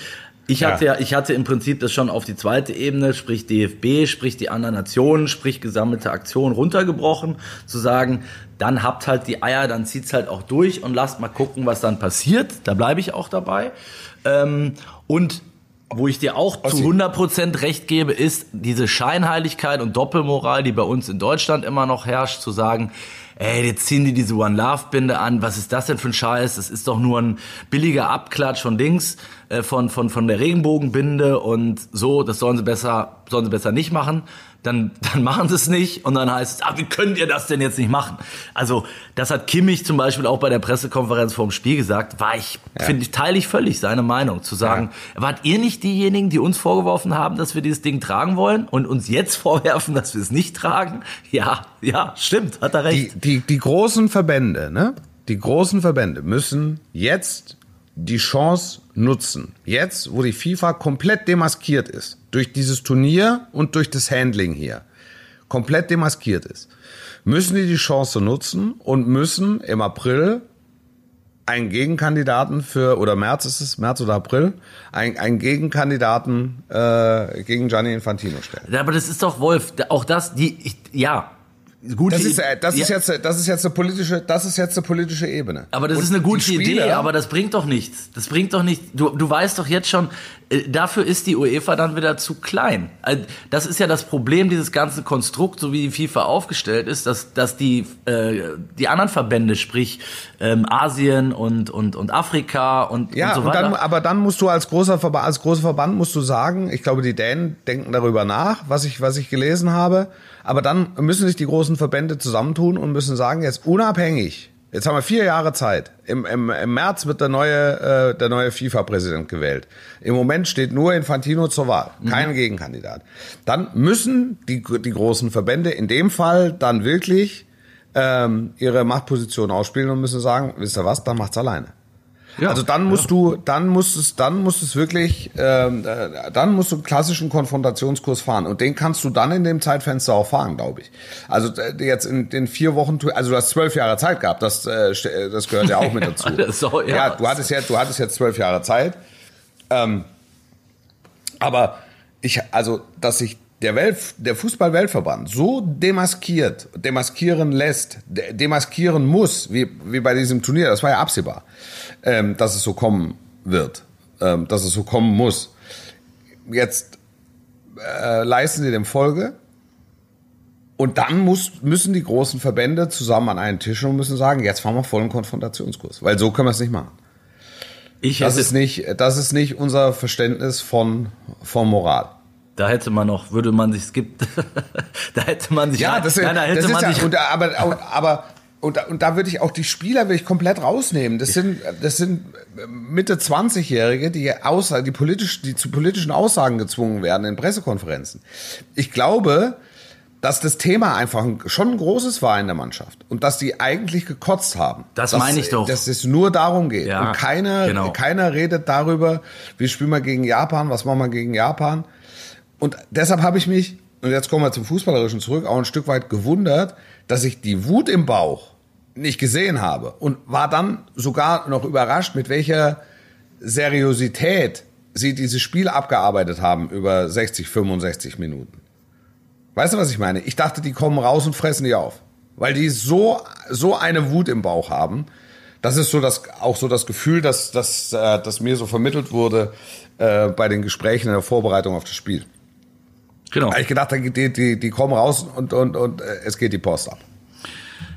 Ich hatte ja, ich hatte im Prinzip das schon auf die zweite Ebene, sprich DFB, sprich die anderen Nationen, sprich gesammelte Aktion runtergebrochen, zu sagen, dann habt halt die Eier, dann zieht's halt auch durch und lasst mal gucken, was dann passiert. Da bleibe ich auch dabei. Ähm, und wo ich dir auch zu 100% recht gebe, ist diese Scheinheiligkeit und Doppelmoral, die bei uns in Deutschland immer noch herrscht, zu sagen, ey, jetzt ziehen die diese One Love Binde an, was ist das denn für ein Scheiß? Das ist doch nur ein billiger Abklatsch von Dings, äh, von, von, von der Regenbogenbinde. Und so, das sollen sie besser, sollen sie besser nicht machen dann, dann machen sie es nicht und dann heißt es, ah, wie könnt ihr das denn jetzt nicht machen? Also, das hat Kimmich zum Beispiel auch bei der Pressekonferenz vor dem Spiel gesagt, war ich, ja. finde ich, teile ich völlig seine Meinung, zu sagen, ja. wart ihr nicht diejenigen, die uns vorgeworfen haben, dass wir dieses Ding tragen wollen und uns jetzt vorwerfen, dass wir es nicht tragen? Ja, ja, stimmt, hat er recht. Die, die, die großen Verbände, ne? Die großen Verbände müssen jetzt die Chance nutzen. Jetzt, wo die FIFA komplett demaskiert ist, durch dieses Turnier und durch das Handling hier, komplett demaskiert ist, müssen die die Chance nutzen und müssen im April einen Gegenkandidaten für, oder März ist es, März oder April, einen, einen Gegenkandidaten äh, gegen Gianni Infantino stellen. Aber das ist doch, Wolf, auch das, die, ich, ja, Gute das ist, äh, das ist jetzt, das ist jetzt eine politische, das ist jetzt eine politische Ebene. Aber das Und ist eine gute Idee, aber das bringt doch nichts. Das bringt doch nichts. Du, du weißt doch jetzt schon, äh, dafür ist die UEFA dann wieder zu klein. Äh, das ist ja das Problem dieses ganzen Konstrukt, so wie die FIFA aufgestellt ist, dass, dass die, äh, die anderen Verbände, sprich ähm, Asien und, und, und Afrika und, ja, und so weiter. Ja, aber dann musst du als großer Verband, als großer Verband musst du sagen, ich glaube, die Dänen denken darüber nach, was ich, was ich gelesen habe. Aber dann müssen sich die großen Verbände zusammentun und müssen sagen, jetzt unabhängig, jetzt haben wir vier Jahre Zeit. Im, im, im März wird der neue, äh, der neue FIFA-Präsident gewählt. Im Moment steht nur Infantino zur Wahl, kein mhm. Gegenkandidat. Dann müssen die, die großen Verbände in dem Fall dann wirklich ähm, ihre Machtposition ausspielen und müssen sagen, wisst ihr was, dann macht's alleine. Ja, also dann musst ja. du, dann musst es, dann musst es wirklich, ähm, äh, dann musst du einen klassischen Konfrontationskurs fahren und den kannst du dann in dem Zeitfenster auch fahren, glaube ich. Also äh, jetzt in den vier Wochen, also du hast zwölf Jahre Zeit gehabt, das, äh, das gehört ja auch mit dazu. so, ja. ja, du hattest jetzt, du hattest jetzt zwölf Jahre Zeit. Ähm, aber ich, also, dass sich der, Welt, der Fußball-Weltverband so demaskiert, demaskieren lässt, demaskieren muss, wie, wie bei diesem Turnier, das war ja absehbar, ähm, dass es so kommen wird. ähm, dass es so kommen muss. Jetzt äh, leisten sie dem Folge. Und dann muss, müssen die großen Verbände zusammen an einen Tisch und müssen sagen, jetzt fahren wir vollen Konfrontationskurs. Weil so können wir es nicht machen. Ich Das ist nicht, das ist nicht unser Verständnis von, von Moral. Da hätte man noch, würde man sich, es gibt, da hätte man sich, Ja, das, ist- nein, da hätte das ist man ja, sich, und, aber, aber und, da- und da würde ich auch die Spieler will ich komplett rausnehmen. Das sind, das sind Mitte 20-Jährige, die, außer, die, politisch, die zu politischen Aussagen gezwungen werden in Pressekonferenzen. Ich glaube, dass das Thema einfach ein, schon ein großes war in der Mannschaft und dass die eigentlich gekotzt haben. Das dass, meine ich doch. Dass es nur darum geht. Ja, und keiner, genau. keiner redet darüber, wie spielen wir gegen Japan, was machen wir gegen Japan. Und deshalb habe ich mich, und jetzt kommen wir zum Fußballerischen zurück, auch ein Stück weit gewundert, dass ich die Wut im Bauch nicht gesehen habe und war dann sogar noch überrascht, mit welcher Seriosität sie dieses Spiel abgearbeitet haben über 60, 65 Minuten. Weißt du, was ich meine? Ich dachte, die kommen raus und fressen die auf. Weil die so, so eine Wut im Bauch haben. Das ist so das, auch so das Gefühl, dass, dass, äh, dass mir so vermittelt wurde äh, bei den Gesprächen in der Vorbereitung auf das Spiel. Genau, Weil ich gedacht habe, die, die, die kommen raus und, und, und äh, es geht die Post ab.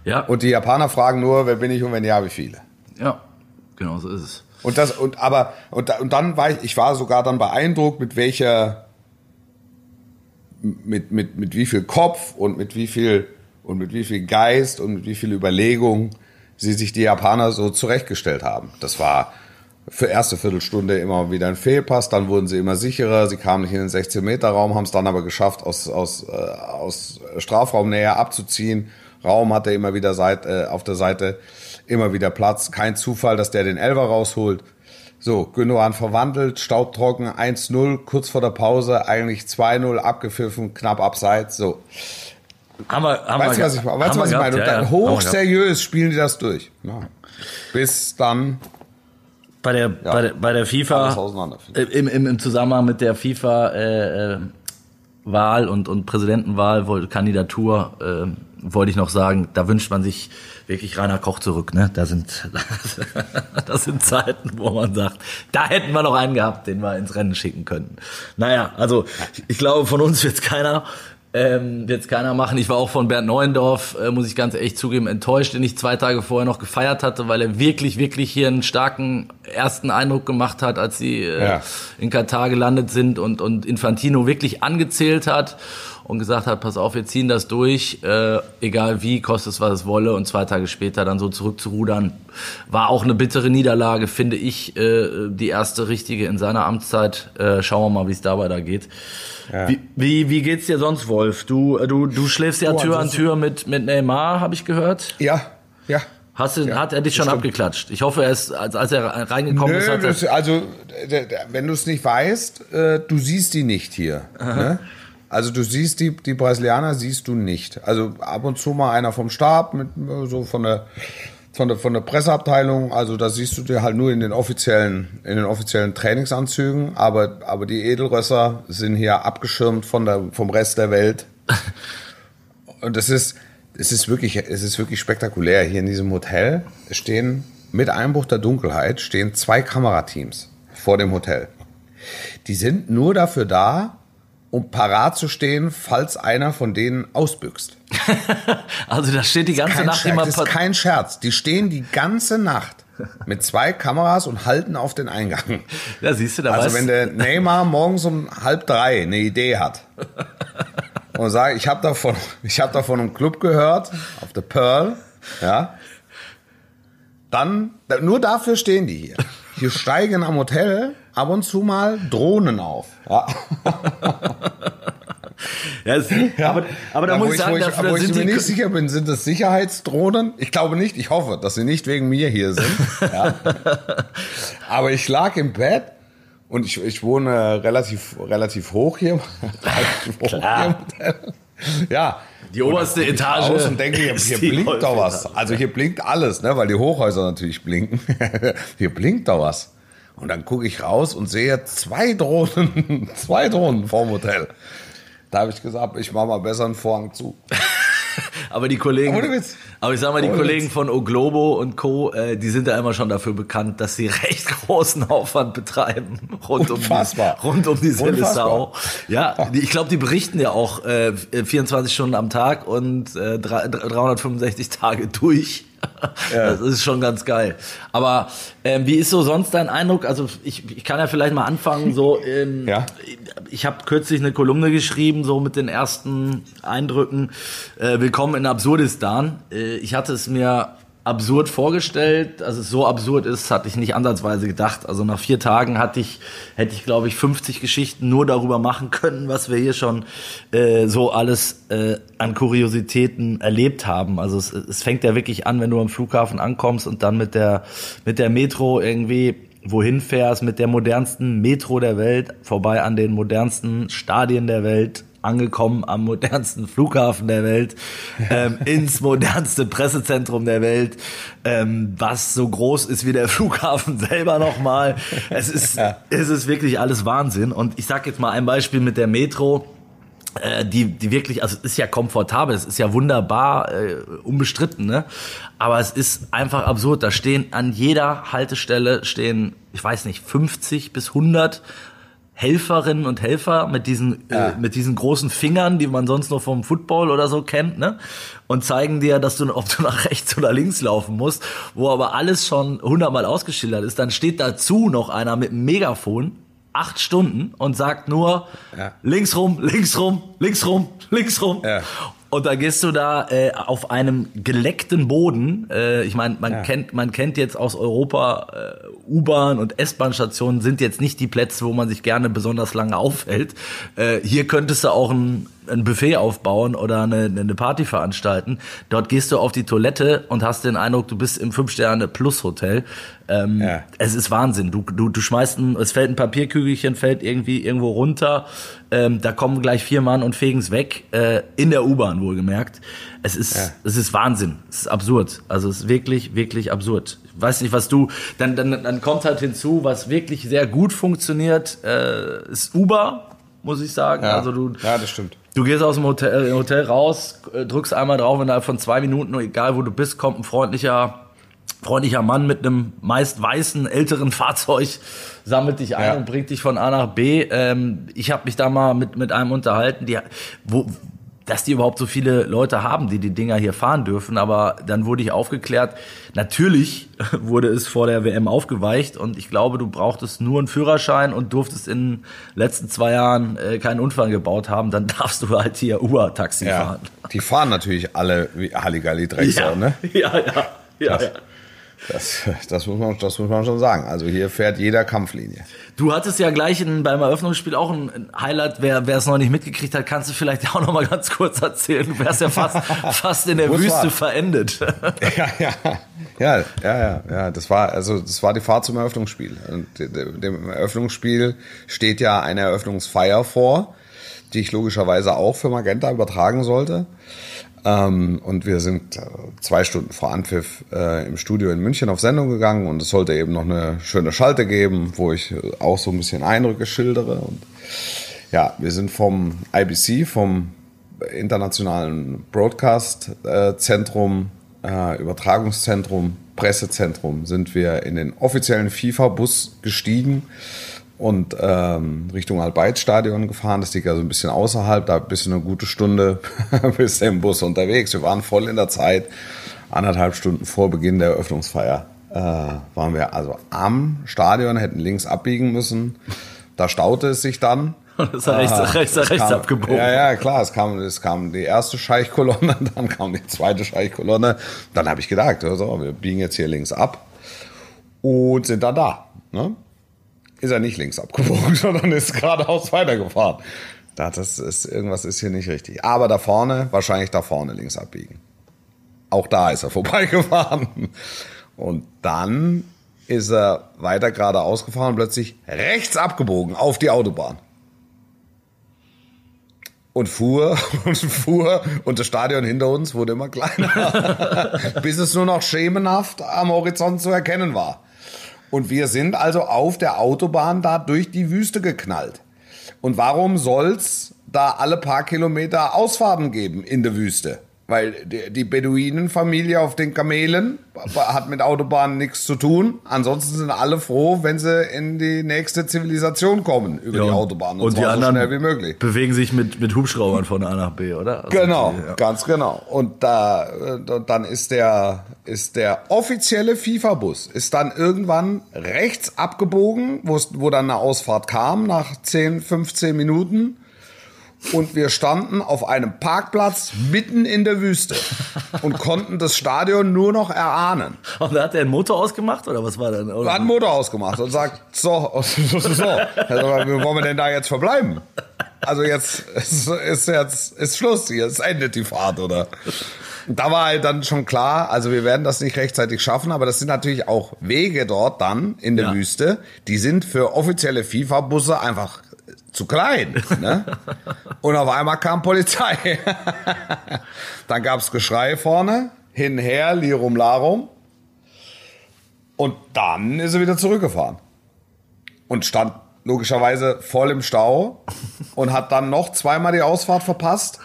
ja, Und die Japaner fragen nur, wer bin ich und wenn ja, wie viele. ja, genau so ist es. Und das und aber und, und dann war ich ich war sogar dann beeindruckt mit welcher mit mit mit wie viel Kopf und mit wie viel und mit wie viel Geist und mit wie viel Überlegung sie sich die Japaner so zurechtgestellt haben. Das war für erste Viertelstunde immer wieder ein Fehlpass, dann wurden sie immer sicherer, sie kamen nicht in den 16 Meter Raum, haben es dann aber geschafft aus aus äh, aus Strafraumnähe abzuziehen. Raum hatte immer wieder Seit, äh, auf der Seite immer wieder Platz. Kein Zufall, dass der den Elfer rausholt. So, Gündogan verwandelt, staubtrocken, 1-0, kurz vor der Pause, eigentlich 2-0, abgepfiffen, knapp abseits, so. Haben wir, haben Weißt du, was ich, weißt, was ich meine? Ja, ja, hochseriös spielen die das durch. Ja. Bis dann bei der, bei der, bei der FIFA, im, im, im Zusammenhang mit der FIFA, äh, äh, Wahl und, und Präsidentenwahl, Kandidatur, äh, wollte ich noch sagen, da wünscht man sich wirklich Rainer Koch zurück. Ne? Da sind das sind Zeiten, wo man sagt, da hätten wir noch einen gehabt, den wir ins Rennen schicken könnten. Naja, also ich glaube, von uns wird's keiner. Ähm, wird's keiner machen. Ich war auch von Bernd Neuendorf, äh, muss ich ganz ehrlich zugeben, enttäuscht, den ich zwei Tage vorher noch gefeiert hatte, weil er wirklich, wirklich hier einen starken ersten Eindruck gemacht hat, als sie äh, Ja. in Katar gelandet sind und, und Infantino wirklich angezählt hat und gesagt hat, pass auf, wir ziehen das durch, äh, egal wie, kostet es, was es wolle. Und zwei Tage später dann so zurückzurudern, war auch eine bittere Niederlage, finde ich, äh, die erste richtige in seiner Amtszeit. Äh, schauen wir mal, wie es dabei da geht. Wie, wie, wie geht's dir sonst, Wolf? Du, äh, du, du schläfst ja Oh, Tür an Tür mit, mit Neymar, habe ich gehört. Ja, ja. Hast du, Ja, hat er dich schon stimmt. abgeklatscht? Ich hoffe, er ist, als, als er reingekommen ist, Nö, hat er, das, also wenn du es nicht weißt, äh, du siehst die nicht hier. Ne? Also du siehst die, die Brasilianer siehst du nicht. Also ab und zu mal einer vom Stab mit so von der von der von der Presseabteilung. Also da siehst du dir halt nur in den offiziellen in den offiziellen Trainingsanzügen. Aber aber die Edelrösser sind hier abgeschirmt von der vom Rest der Welt. Und das ist, es ist wirklich, es ist wirklich spektakulär. Hier in diesem Hotel stehen mit Einbruch der Dunkelheit stehen zwei Kamerateams vor dem Hotel. Die sind nur dafür da, um parat zu stehen, falls einer von denen ausbüchst. also da steht die ganze Nacht Scherz, jemand. das ist kein Scherz. Die stehen die ganze Nacht mit zwei Kameras und halten auf den Eingang. Ja, siehst du, da Also wenn der Neymar morgens um halb drei eine Idee hat und sagt, ich habe davon, ich habe davon einem Club gehört auf der Pearl, ja, dann nur dafür stehen die hier. Hier steigen am Hotel ab und zu mal Drohnen auf. Ja. Ja, es, aber, aber da Ja, muss wo ich sagen, wo ich, dafür wo ich sind mir die, nicht sicher bin, sind das Sicherheitsdrohnen? Ich glaube nicht. Ich hoffe, dass sie nicht wegen mir hier sind. Ja. Aber ich lag im Bett und ich, ich wohne relativ, relativ hoch hier. relativ hoch hier. Ja. Die oberste Etage Raus und denke, hier, hier blinkt doch was. Also hier blinkt alles, ne, weil die Hochhäuser natürlich blinken. hier blinkt doch was. Und dann gucke ich raus und sehe zwei Drohnen, zwei Drohnen vorm Hotel. Da habe ich gesagt, ich mache mal besser einen Vorhang zu. Aber die Kollegen, aber ich sag mal, die Kollegen von Oglobo und Co., äh, die sind ja immer schon dafür bekannt, dass sie recht großen Aufwand betreiben rund Unfassbar. um die, rund um die. Unfassbar. Ja, die, ich glaube, die berichten ja auch äh, 24 Stunden am Tag und äh, drei- 365 Tage durch. Ja. Das ist schon ganz geil. Aber ähm, wie ist so sonst dein Eindruck? Also ich, ich kann ja vielleicht mal anfangen. So, ähm, Ja. ich habe kürzlich eine Kolumne geschrieben, so mit den ersten Eindrücken. Äh, Willkommen in Absurdistan. Äh, ich hatte es mir absurd vorgestellt, es so absurd ist, hatte ich nicht ansatzweise gedacht. Also nach vier Tagen hatte ich, hätte ich glaube ich 50 Geschichten nur darüber machen können, was wir hier schon äh, so alles äh, an Kuriositäten erlebt haben. Also es, es fängt ja wirklich an, wenn du am Flughafen ankommst und dann mit der mit der Metro irgendwie wohin fährst, mit der modernsten Metro der Welt, vorbei an den modernsten Stadien der Welt, angekommen am modernsten Flughafen der Welt, ähm, ins modernste Pressezentrum der Welt, ähm, was so groß ist wie der Flughafen selber nochmal. Es ist, es ist wirklich alles Wahnsinn. Und ich sage jetzt mal ein Beispiel mit der Metro äh, die, die wirklich, also es ist ja komfortabel, es ist ja wunderbar, äh, unbestritten, ne? Aber es ist einfach absurd. Da stehen an jeder Haltestelle stehen, ich weiß nicht, 50 bis 100 Helferinnen und Helfer mit diesen, Ja. äh, mit diesen großen Fingern, die man sonst nur vom Football oder so kennt, ne? Und zeigen dir, dass du, ob du nach rechts oder links laufen musst, wo aber alles schon hundertmal ausgeschildert ist. Dann steht dazu noch einer mit einem Megafon, acht Stunden und sagt nur Ja. links rum, links rum, links rum, links rum. Ja. Und da gehst du da äh, auf einem geleckten Boden. Äh, ich meine, man Ja. kennt, man kennt jetzt aus Europa äh, U-Bahn und S-Bahn-Stationen sind jetzt nicht die Plätze, wo man sich gerne besonders lange aufhält. Äh, hier könntest du auch ein, ein Buffet aufbauen oder eine, eine Party veranstalten. Dort gehst du auf die Toilette und hast den Eindruck, du bist im Fünf-Sterne-Plus-Hotel. Ähm, Ja. Es ist Wahnsinn. Du, du, du schmeißt ein, es fällt ein Papierkügelchen, fällt irgendwie irgendwo runter. Ähm, da kommen gleich vier Mann und fegen's weg. Äh, in der U-Bahn wohlgemerkt. Es ist, Ja. es ist Wahnsinn. Es ist absurd. Also es ist wirklich, wirklich absurd. Ich weiß nicht, was du, dann, dann, dann kommt halt hinzu, was wirklich sehr gut funktioniert, äh, ist Uber, muss ich sagen. Ja. Also du, ja, das stimmt. Du gehst aus dem Hotel, äh, Hotel raus, äh, drückst einmal drauf, innerhalb von zwei Minuten, egal wo du bist, kommt ein freundlicher, freundlicher Mann mit einem meist weißen, älteren Fahrzeug, sammelt dich ein Ja. und bringt dich von A nach B. Ähm, ich habe mich da mal mit, mit einem unterhalten, die, wo, dass die überhaupt so viele Leute haben, die die Dinger hier fahren dürfen. Aber dann wurde ich aufgeklärt, natürlich wurde es vor der WM aufgeweicht und ich glaube, du brauchtest nur einen Führerschein und durftest in den letzten zwei Jahren äh, keinen Unfall gebaut haben. Dann darfst du halt hier Uber-Taxi Ja. fahren. Die fahren natürlich alle wie Halligalli Drecksau, ja. ne? ja, ja, ja, ja. Das, das, muss man, das muss man schon sagen. Also hier fährt jeder Kampflinie. Du hattest ja gleich in, beim Eröffnungsspiel auch ein Highlight. Wer wer es noch nicht mitgekriegt hat, kannst du vielleicht auch noch mal ganz kurz erzählen. Du wärst ja fast, fast in der Wüste war. verendet. Ja, ja, ja, ja, ja, ja. Das war also das war die Fahrt zum Eröffnungsspiel. Und de- de- dem Eröffnungsspiel steht ja eine Eröffnungsfeier vor, die ich logischerweise auch für Magenta übertragen sollte. Ähm, und wir sind äh, zwei Stunden vor Anpfiff äh, im Studio in München auf Sendung gegangen und es sollte eben noch eine schöne Schalte geben, wo ich äh, auch so ein bisschen Eindrücke schildere. Und ja, wir sind vom IBC, vom internationalen Broadcast-Zentrum, äh, Übertragungszentrum, Pressezentrum, sind wir in den offiziellen FIFA-Bus gestiegen und ähm, Richtung Albeitstadion gefahren. Das liegt also ein bisschen außerhalb, da bist du eine gute Stunde bis im Bus unterwegs. Wir waren voll in der Zeit, anderthalb Stunden vor Beginn der Eröffnungsfeier äh, waren wir also am Stadion, hätten links abbiegen müssen. Da staute es sich dann. Und ist er rechts, Ah, rechts, rechts kam, abgebogen. Ja, ja, klar. Es kam, es kam die erste Scheichkolonne, dann kam die zweite Scheichkolonne. Dann habe ich gedacht, also, wir biegen jetzt hier links ab und sind dann da. Ne? Ist er nicht links abgebogen, sondern ist geradeaus weitergefahren. Da, das ist, irgendwas ist hier nicht richtig. Aber da vorne, wahrscheinlich da vorne links abbiegen. Auch da ist er vorbeigefahren. Und dann ist er weiter geradeaus gefahren und plötzlich rechts abgebogen auf die Autobahn. Und fuhr und fuhr und das Stadion hinter uns wurde immer kleiner, bis es nur noch schemenhaft am Horizont zu erkennen war. Und wir sind also auf der Autobahn da durch die Wüste geknallt. Und warum soll's da alle paar Kilometer Ausfahrten geben in der Wüste? Weil die, die Beduinenfamilie auf den Kamelen hat mit Autobahnen nichts zu tun. Ansonsten sind alle froh, wenn sie in die nächste Zivilisation kommen über die Autobahn. Und, die zwar anderen so schnell wie möglich. bewegen sich mit, mit Hubschraubern von A nach B, oder? Also Genau, die- ja. ganz genau. Und da, äh, dann ist der, ist der offizielle FIFA-Bus ist dann irgendwann rechts abgebogen, wo wo dann eine Ausfahrt kam nach 10, 15 Minuten. Und wir standen auf einem Parkplatz mitten in der Wüste und konnten das Stadion nur noch erahnen. Und da hat er den Motor ausgemacht, oder was war denn? Er hat den Motor ausgemacht und sagt, so, so, so, also, wie wollen wir denn da jetzt verbleiben? Also jetzt ist, ist jetzt ist Schluss, jetzt endet die Fahrt, oder? Da war halt dann schon klar, also wir werden das nicht rechtzeitig schaffen, aber das sind natürlich auch Wege dort dann in der Ja. Wüste, die sind für offizielle FIFA-Busse einfach zu klein. Ne? Und auf einmal kam Polizei. dann gab's Geschrei vorne, hinher, Lirum Larum. Und dann ist er wieder zurückgefahren. Und stand logischerweise voll im Stau und hat dann noch zweimal die Ausfahrt verpasst,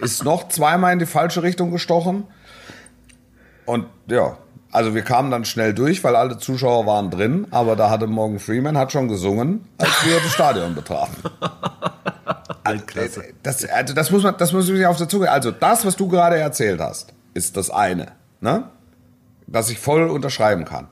ist noch zweimal in die falsche Richtung gestochen. Und ja, also wir kamen dann schnell durch, weil alle Zuschauer waren drin, aber da hatte Morgan Freeman hat schon gesungen, als wir das Stadion betraten. Weltklasse. Das, also das muss man, das muss man sich auf der Zunge. Also das, was du gerade erzählt hast, ist das eine, ne? Das ich voll unterschreiben kann.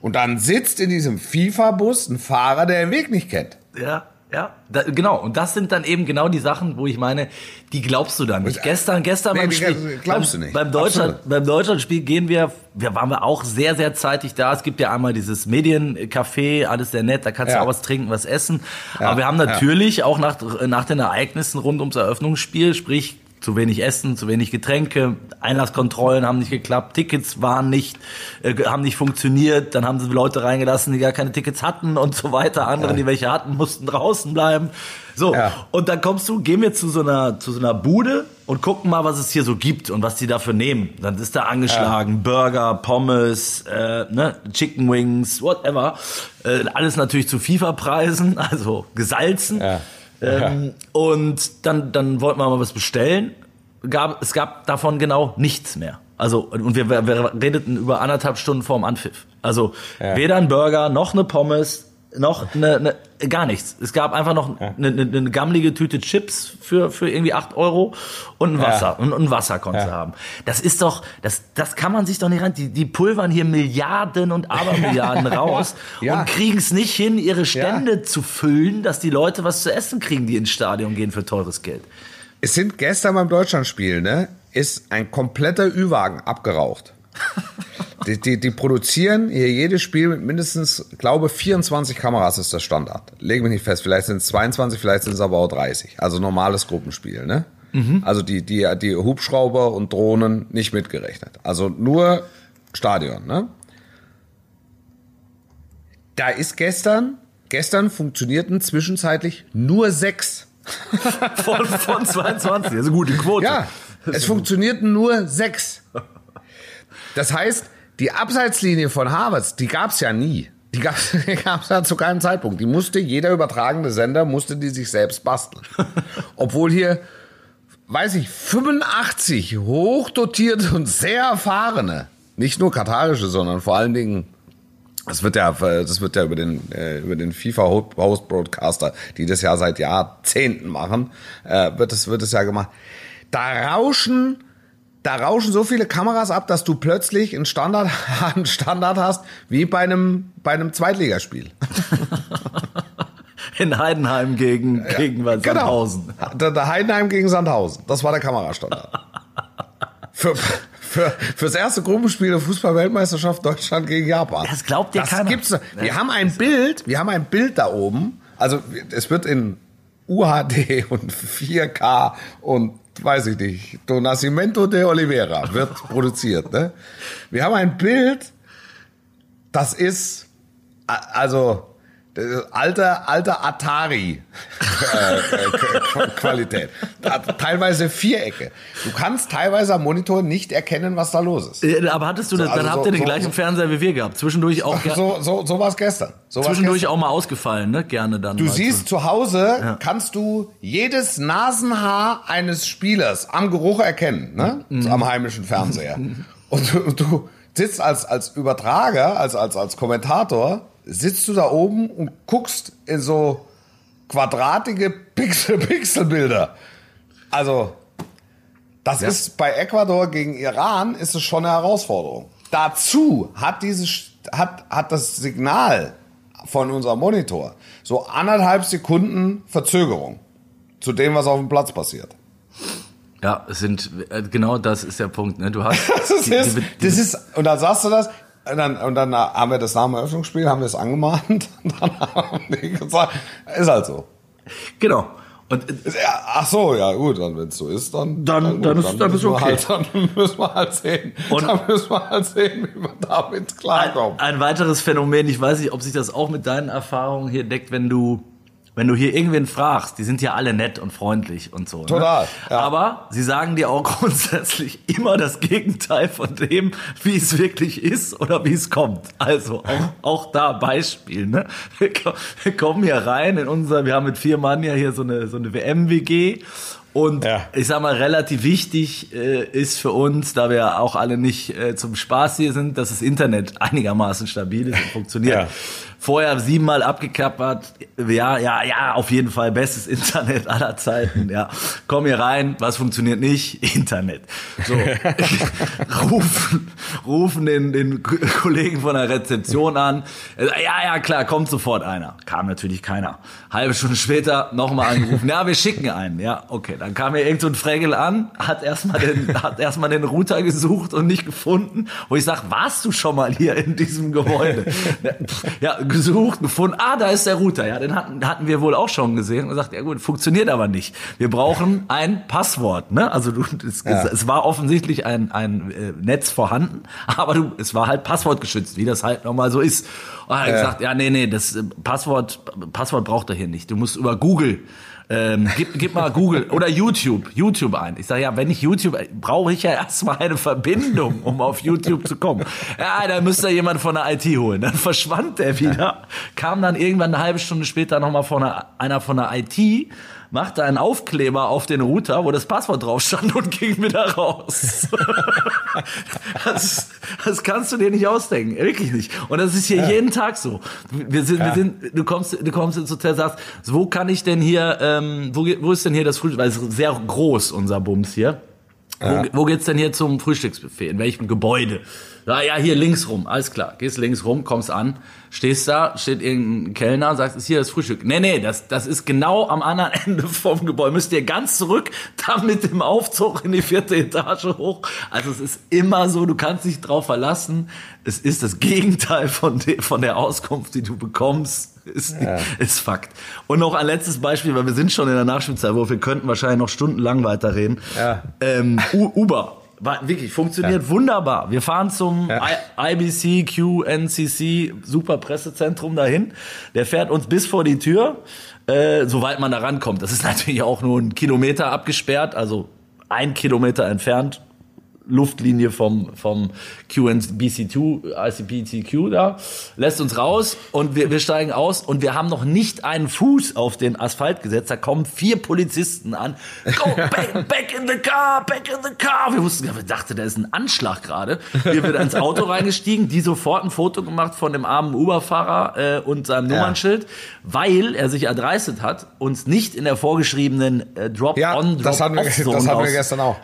Und dann sitzt in diesem FIFA-Bus ein Fahrer, der den Weg nicht kennt. Ja, ja, da, genau. Und das sind dann eben genau die Sachen, wo ich meine, die glaubst du dann nicht. Gestern, gestern Nee, beim Spiel, glaubst beim, du nicht. Beim Deutschland, Absolut. beim Deutschlandspiel gehen wir, wir waren wir auch sehr, sehr zeitig da. Es gibt ja einmal dieses Mediencafé, alles sehr nett, da kannst Ja. du auch was trinken, was essen. Ja, Aber wir haben ja. natürlich auch nach, nach den Ereignissen rund ums Eröffnungsspiel, sprich zu wenig Essen, zu wenig Getränke, Einlasskontrollen haben nicht geklappt, Tickets waren nicht, äh, haben nicht funktioniert, dann haben sie Leute reingelassen, die gar keine Tickets hatten und so weiter. Andere, die welche hatten, mussten draußen bleiben. So, Ja. und dann kommst du, gehen wir zu so einer, zu so einer Bude und gucken mal, was es hier so gibt und was die dafür nehmen. Dann ist da angeschlagen, Burger, Pommes, äh, ne, Chicken Wings, whatever. Äh, alles natürlich zu FIFA-Preisen, also gesalzen. Ja. Ähm, Und dann, dann wollten wir mal was bestellen. Gab, es gab davon genau nichts mehr. Also, und wir, wir, redeten über anderthalb Stunden vorm Anpfiff. Also, weder ein Burger, noch eine Pommes, noch eine, eine gar nichts. Es gab einfach noch eine, eine, eine gammelige Tüte Chips für, für irgendwie 8 Euro und ein Wasser. Und, und ein Wasser konntest du haben. Das ist doch, das, das kann man sich doch nicht rein. Die, die pulvern hier Milliarden und Abermilliarden raus Ja. und kriegen es nicht hin, ihre Stände zu füllen, dass die Leute was zu essen kriegen, die ins Stadion gehen für teures Geld. Es sind gestern beim Deutschlandspiel, ne, ist ein kompletter Ü-Wagen abgeraucht. Die, die, die produzieren hier jedes Spiel mit mindestens, glaube 24 Kameras ist der Standard. Lege mich nicht fest, vielleicht sind es 22, vielleicht sind es aber auch 30. Also normales Gruppenspiel, ne? Also die, die, die Hubschrauber und Drohnen nicht mitgerechnet. Also nur Stadion, ne? Da ist gestern, gestern funktionierten zwischenzeitlich nur sechs. Von, von 22, also gute Quote. Ja, es funktionierten nur sechs. Das heißt, die Abseitslinie von Harvards, die gab's ja nie. Die gab's, die gab's ja zu keinem Zeitpunkt. Die musste, jeder übertragende Sender musste die sich selbst basteln. Obwohl hier, weiß ich, 85 hochdotierte und sehr erfahrene, nicht nur katarische, sondern vor allen Dingen das wird ja, das wird ja über den, äh, über den FIFA Host Broadcaster, die das ja seit Jahrzehnten machen, äh, wird es, wird es ja gemacht. Da rauschen, da rauschen so viele Kameras ab, dass du plötzlich einen Standard, einen Standard hast, wie bei einem, bei einem Zweitligaspiel. In Heidenheim gegen, gegen was, Sandhausen. Genau. Der, der Heidenheim gegen Sandhausen. Das war der Kamerastandard. Für, für, fürs erste Gruppenspiel der Fußball-Weltmeisterschaft Deutschland gegen Japan. Das glaubt dir das keiner. Gibt's, wir haben ein Bild, wir haben ein Bild da oben. Also es wird in UHD und 4K und weiß ich nicht, Do Nascimento de Oliveira wird produziert. Ne? Wir haben ein Bild, das ist, also Alter, alter Atari äh, äh, Qualität. Teilweise Vierecke. Du kannst teilweise am Monitor nicht erkennen, was da los ist. Äh, Aber hattest du das, also dann habt so- ihr den so- gleichen so- Fernseher wie wir gehabt. Zwischendurch auch, So, so, so war es gestern. So zwischendurch gestern. auch mal ausgefallen, ne? Gerne dann. Du mal siehst zu Hause, kannst du jedes Nasenhaar eines Spielers am Geruch erkennen, ne? So am heimischen Fernseher. Und du, du sitzt als, als Übertrager, als, als, als Kommentator, sitzt du da oben und guckst in so quadratige Pixel, Pixelbilder. Also, das ist bei Ecuador gegen Iran ist es schon eine Herausforderung. Dazu hat dieses, hat, hat das Signal von unserem Monitor so anderthalb Sekunden Verzögerung zu dem, was auf dem Platz passiert. Ja, es sind, äh, genau das ist der Punkt, ne? Du hast. Das die- ist, die- die- das ist, und dann sagst du das, und dann, und dann haben wir das nach dem Eröffnungsspiel, haben wir es angemahnt, und dann haben die gesagt, ist halt so. Genau. Und äh, Ja, ach so, ja gut, dann wenn es so ist, dann Dann- gut, dann ist- dann ist okay. Halt, dann müssen wir halt sehen, Und- dann müssen wir halt sehen, wie wir damit klarkommen. Ein weiteres Phänomen, ich weiß nicht, ob sich das auch mit deinen Erfahrungen hier deckt, wenn du, wenn du hier irgendwen fragst, die sind ja alle nett und freundlich und so. Total, Ne? ja. Aber sie sagen dir auch grundsätzlich immer das Gegenteil von dem, wie es wirklich ist oder wie es kommt. Also auch, auch da Beispiel. Ne? Wir kommen hier rein in unser, wir haben mit vier Mann ja hier so eine, so eine WM-WG. Und Ja. ich sag mal, relativ wichtig äh, ist für uns, da wir auch alle nicht äh, zum Spaß hier sind, dass das Internet einigermaßen stabil ist und funktioniert. Ja. Vorher siebenmal abgekappert, ja, ja, ja, auf jeden Fall bestes Internet aller Zeiten, ja. Komm hier rein, was funktioniert nicht? Internet. So, rufen, rufen den, den Kollegen von der Rezeption an. Ja, ja, klar, kommt sofort einer. Kam natürlich keiner. Halbe Stunde später nochmal angerufen. Ja, wir schicken einen. Ja, okay. Dann kam hier irgend so ein Fregel an, hat erstmal den, hat erstmal den Router gesucht und nicht gefunden. Wo ich sag, warst du schon mal hier in diesem Gebäude? Ja, gesucht, gefunden. Ah, da ist der Router. Ja, den hatten, hatten wir wohl auch schon gesehen und sagt, ja gut, funktioniert aber nicht. Wir brauchen ein Passwort. Ne? Also du, es, Ja. es war offensichtlich ein, ein äh, Netz vorhanden, aber du, es war halt passwortgeschützt, wie das halt nochmal so ist. Und er hat Ja. gesagt, ja, nee, nee, das äh, Passwort, Passwort braucht er hier nicht. Du musst über Google ähm, gib, gib mal Google oder YouTube, YouTube ein. Ich sage ja, wenn ich YouTube, brauche ich ja erstmal eine Verbindung, um auf YouTube zu kommen. Ja, da müsste jemand von der IT holen. Dann verschwand der wieder, kam dann irgendwann eine halbe Stunde später nochmal von einer, einer von der IT, machte einen Aufkleber auf den Router, wo das Passwort drauf stand und ging wieder raus. das, das kannst du dir nicht ausdenken, wirklich nicht. Und das ist hier jeden Tag so. Wir sind, wir sind, du kommst, du kommst ins Hotel, sagst, wo kann ich denn hier, ähm, wo, wo ist denn hier das Frühstück? Weil es ist sehr groß, unser Bums hier. Wo, wo geht's denn hier zum Frühstücksbuffet? In welchem Gebäude? Ja, ja, hier links rum, alles klar. Gehst links rum, kommst an, stehst da, steht irgendein Kellner, sagst, ist hier das Frühstück. Nee, nee, das, das ist genau am anderen Ende vom Gebäude. Müsst ihr ganz zurück, dann mit dem Aufzug in die vierte Etage hoch. Also es ist immer so, du kannst dich drauf verlassen. Es ist das Gegenteil von, de, von der Auskunft, die du bekommst. Ist, ist Fakt. Und noch ein letztes Beispiel, weil wir sind schon in der Nachspielzeit, wo wir könnten wahrscheinlich noch stundenlang weiterreden. Ja. Ähm, Uber. War, wirklich, funktioniert wunderbar. Wir fahren zum Ja. IBC, QNCC, super Pressezentrum dahin. Der fährt uns bis vor die Tür, äh, soweit man da rankommt. Das ist natürlich auch nur ein Kilometer abgesperrt, also ein Kilometer entfernt. Luftlinie vom, vom QNBC2, ICPTQ da, lässt uns raus und wir, wir steigen aus und wir haben noch nicht einen Fuß auf den Asphalt gesetzt. Da kommen vier Polizisten an. Go back, back in the car, back in the car. Wir wussten, wir dachten, da ist ein Anschlag gerade. Wir sind ins Auto reingestiegen, die sofort ein Foto gemacht von dem armen Uber-Fahrer äh, und seinem Nummernschild, weil er sich erdreistet hat, uns nicht in der vorgeschrieben äh, Ja, Drop-on, das hatten wir, Drop-off-Zone das hatten wir gestern auch.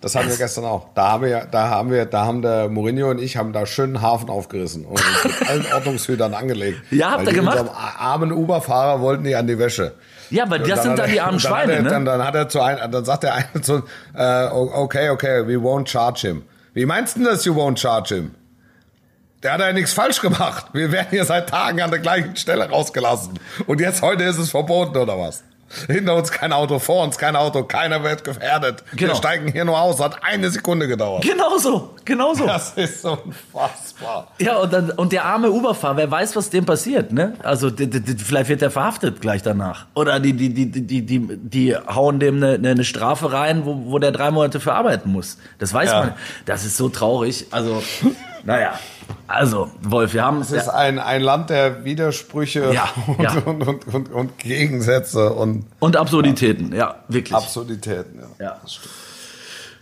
Das hatten wir gestern auch. Da haben wir, da haben wir, da haben der Mourinho und ich haben da schön einen Hafen aufgerissen und uns mit allen Ordnungshütern angelegt. Ja, habt ihr gemacht? Unserem armen Uber-Fahrer wollten die an die Wäsche. Ja, weil das sind dann die armen dann Schweine, er, ne? Dann, dann hat er zu ein, dann sagt der eine zu, äh, okay, okay, we won't charge him. Wie meinst du denn das, you won't charge him? Der hat ja nichts falsch gemacht. Wir werden hier seit Tagen an der gleichen Stelle rausgelassen. Und jetzt heute ist es verboten, oder was? Hinter uns kein Auto, vor uns kein Auto, keiner wird gefährdet. Genau. Wir steigen hier nur aus, hat eine Sekunde gedauert. Genau so, genau so. Das ist unfassbar. Ja, und, dann, und der arme Uberfahrer, wer weiß, was dem passiert, ne? Also vielleicht wird er verhaftet gleich danach. Oder die, die, die, die, die, die, die hauen dem eine, eine Strafe rein, wo, wo der drei Monate für arbeiten muss. Das weiß Ja. man. Das ist so traurig. Also, naja. Also, Wolf, wir haben Es ist ein, ein Land der Widersprüche Ja, und, ja. Und, und, und, und Gegensätze und und Absurditäten, ja, wirklich. Absurditäten. Ja. Ja.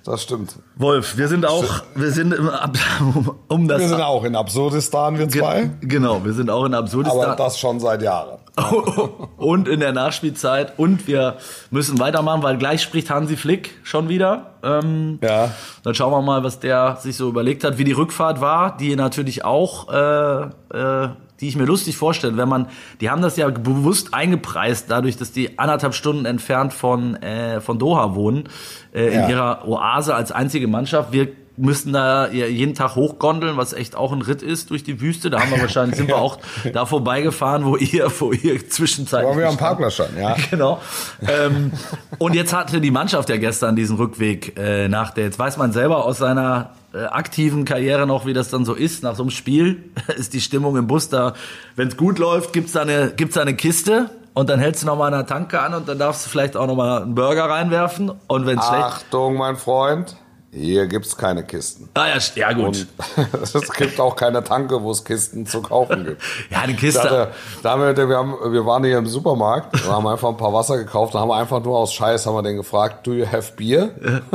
Das stimmt. Wolf, wir sind auch, wir sind im, Ab- um das. Wir sind auch in Absurdistan, wir zwei. Ge- Genau, wir sind auch in Absurdistan. Aber das schon seit Jahren. und in der Nachspielzeit. Und wir müssen weitermachen, weil gleich spricht Hansi Flick schon wieder. Ähm, Ja. Dann schauen wir mal, was der sich so überlegt hat, wie die Rückfahrt war, die natürlich auch, äh, äh, die ich mir lustig vorstelle, wenn man, die haben das ja bewusst eingepreist, dadurch, dass die anderthalb Stunden entfernt von, äh, von Doha wohnen, äh, in Ja. ihrer Oase als einzige Mannschaft. Wir müssen da jeden Tag hochgondeln, was echt auch ein Ritt ist durch die Wüste. Da haben wir wahrscheinlich, sind wir auch da vorbeigefahren, wo ihr, wo ihr zwischenzeitlich Wollen wir am Parkplatz standen, ja. Genau. ähm, und jetzt hatte die Mannschaft ja gestern diesen Rückweg äh, nach der. Jetzt weiß man selber aus seiner äh, aktiven Karriere noch, wie das dann so ist. Nach so einem Spiel ist die Stimmung im Bus da. Wenn es gut läuft, gibt's da eine gibt's da eine Kiste und dann hältst du noch mal eine Tanke an und dann darfst du vielleicht auch noch mal einen Burger reinwerfen. Und wenn es schlecht, Achtung, mein Freund. Hier gibt's keine Kisten. ah ja, ja gut. Und es gibt auch keine Tanke, wo es Kisten zu kaufen gibt. Ja, Da, Kiste. hatte- da haben wir, wir, haben, wir waren hier im Supermarkt und haben einfach ein paar Wasser gekauft. Da haben wir einfach nur aus Scheiß haben wir den gefragt, do you have beer?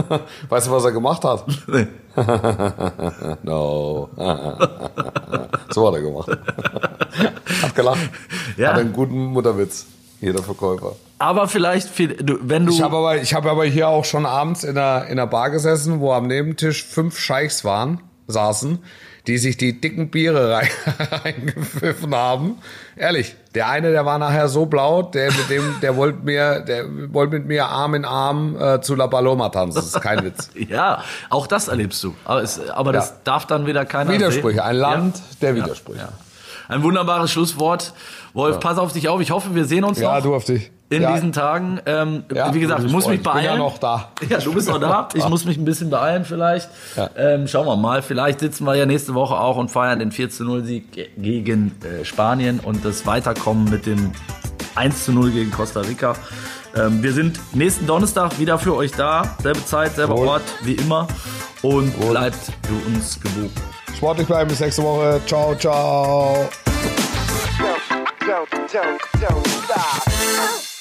Weißt du, was er gemacht hat? Nee. No. so hat er gemacht. Hat gelacht. Ja. Hat einen guten Mutterwitz. Hier der Verkäufer. Aber vielleicht, wenn du. Ich habe aber, ich habe aber hier auch schon abends in einer, in einer Bar gesessen, wo am Nebentisch fünf Scheichs waren, saßen, die sich die dicken Biere rein, reingepfiffen haben. Ehrlich, der eine, der war nachher so blau, der mit dem, der wollte mir, der wollte mit mir Arm in Arm äh, zu La Paloma tanzen. Das ist kein Witz. ja, auch das erlebst du. Aber, es, aber das Ja. darf dann wieder keiner Widersprüche, sehen. ein Land Ja. der Widersprüche. Ja. Ein wunderbares Schlusswort. Wolf, pass auf dich auf. Ich hoffe, wir sehen uns Ja, noch du auf dich. in Ja. diesen Tagen. Ähm, Ja, wie gesagt, ich muss mich beeilen. Ich bin ja noch da. Ja, du bist noch da. Ich muss mich ein bisschen beeilen vielleicht. Ja. Ähm, schauen wir mal. Vielleicht sitzen wir ja nächste Woche auch und feiern den 4-0-Sieg gegen äh, Spanien und das Weiterkommen mit dem 1-0 gegen Costa Rica. Ähm, wir sind nächsten Donnerstag wieder für euch da. Selbe Zeit, selber Wohl. Ort, wie immer. Und Wohl. bleibt für uns gewogen. Sportlich bleiben bis nächste Woche. Ciao, ciao. Don't, don't, don't stop.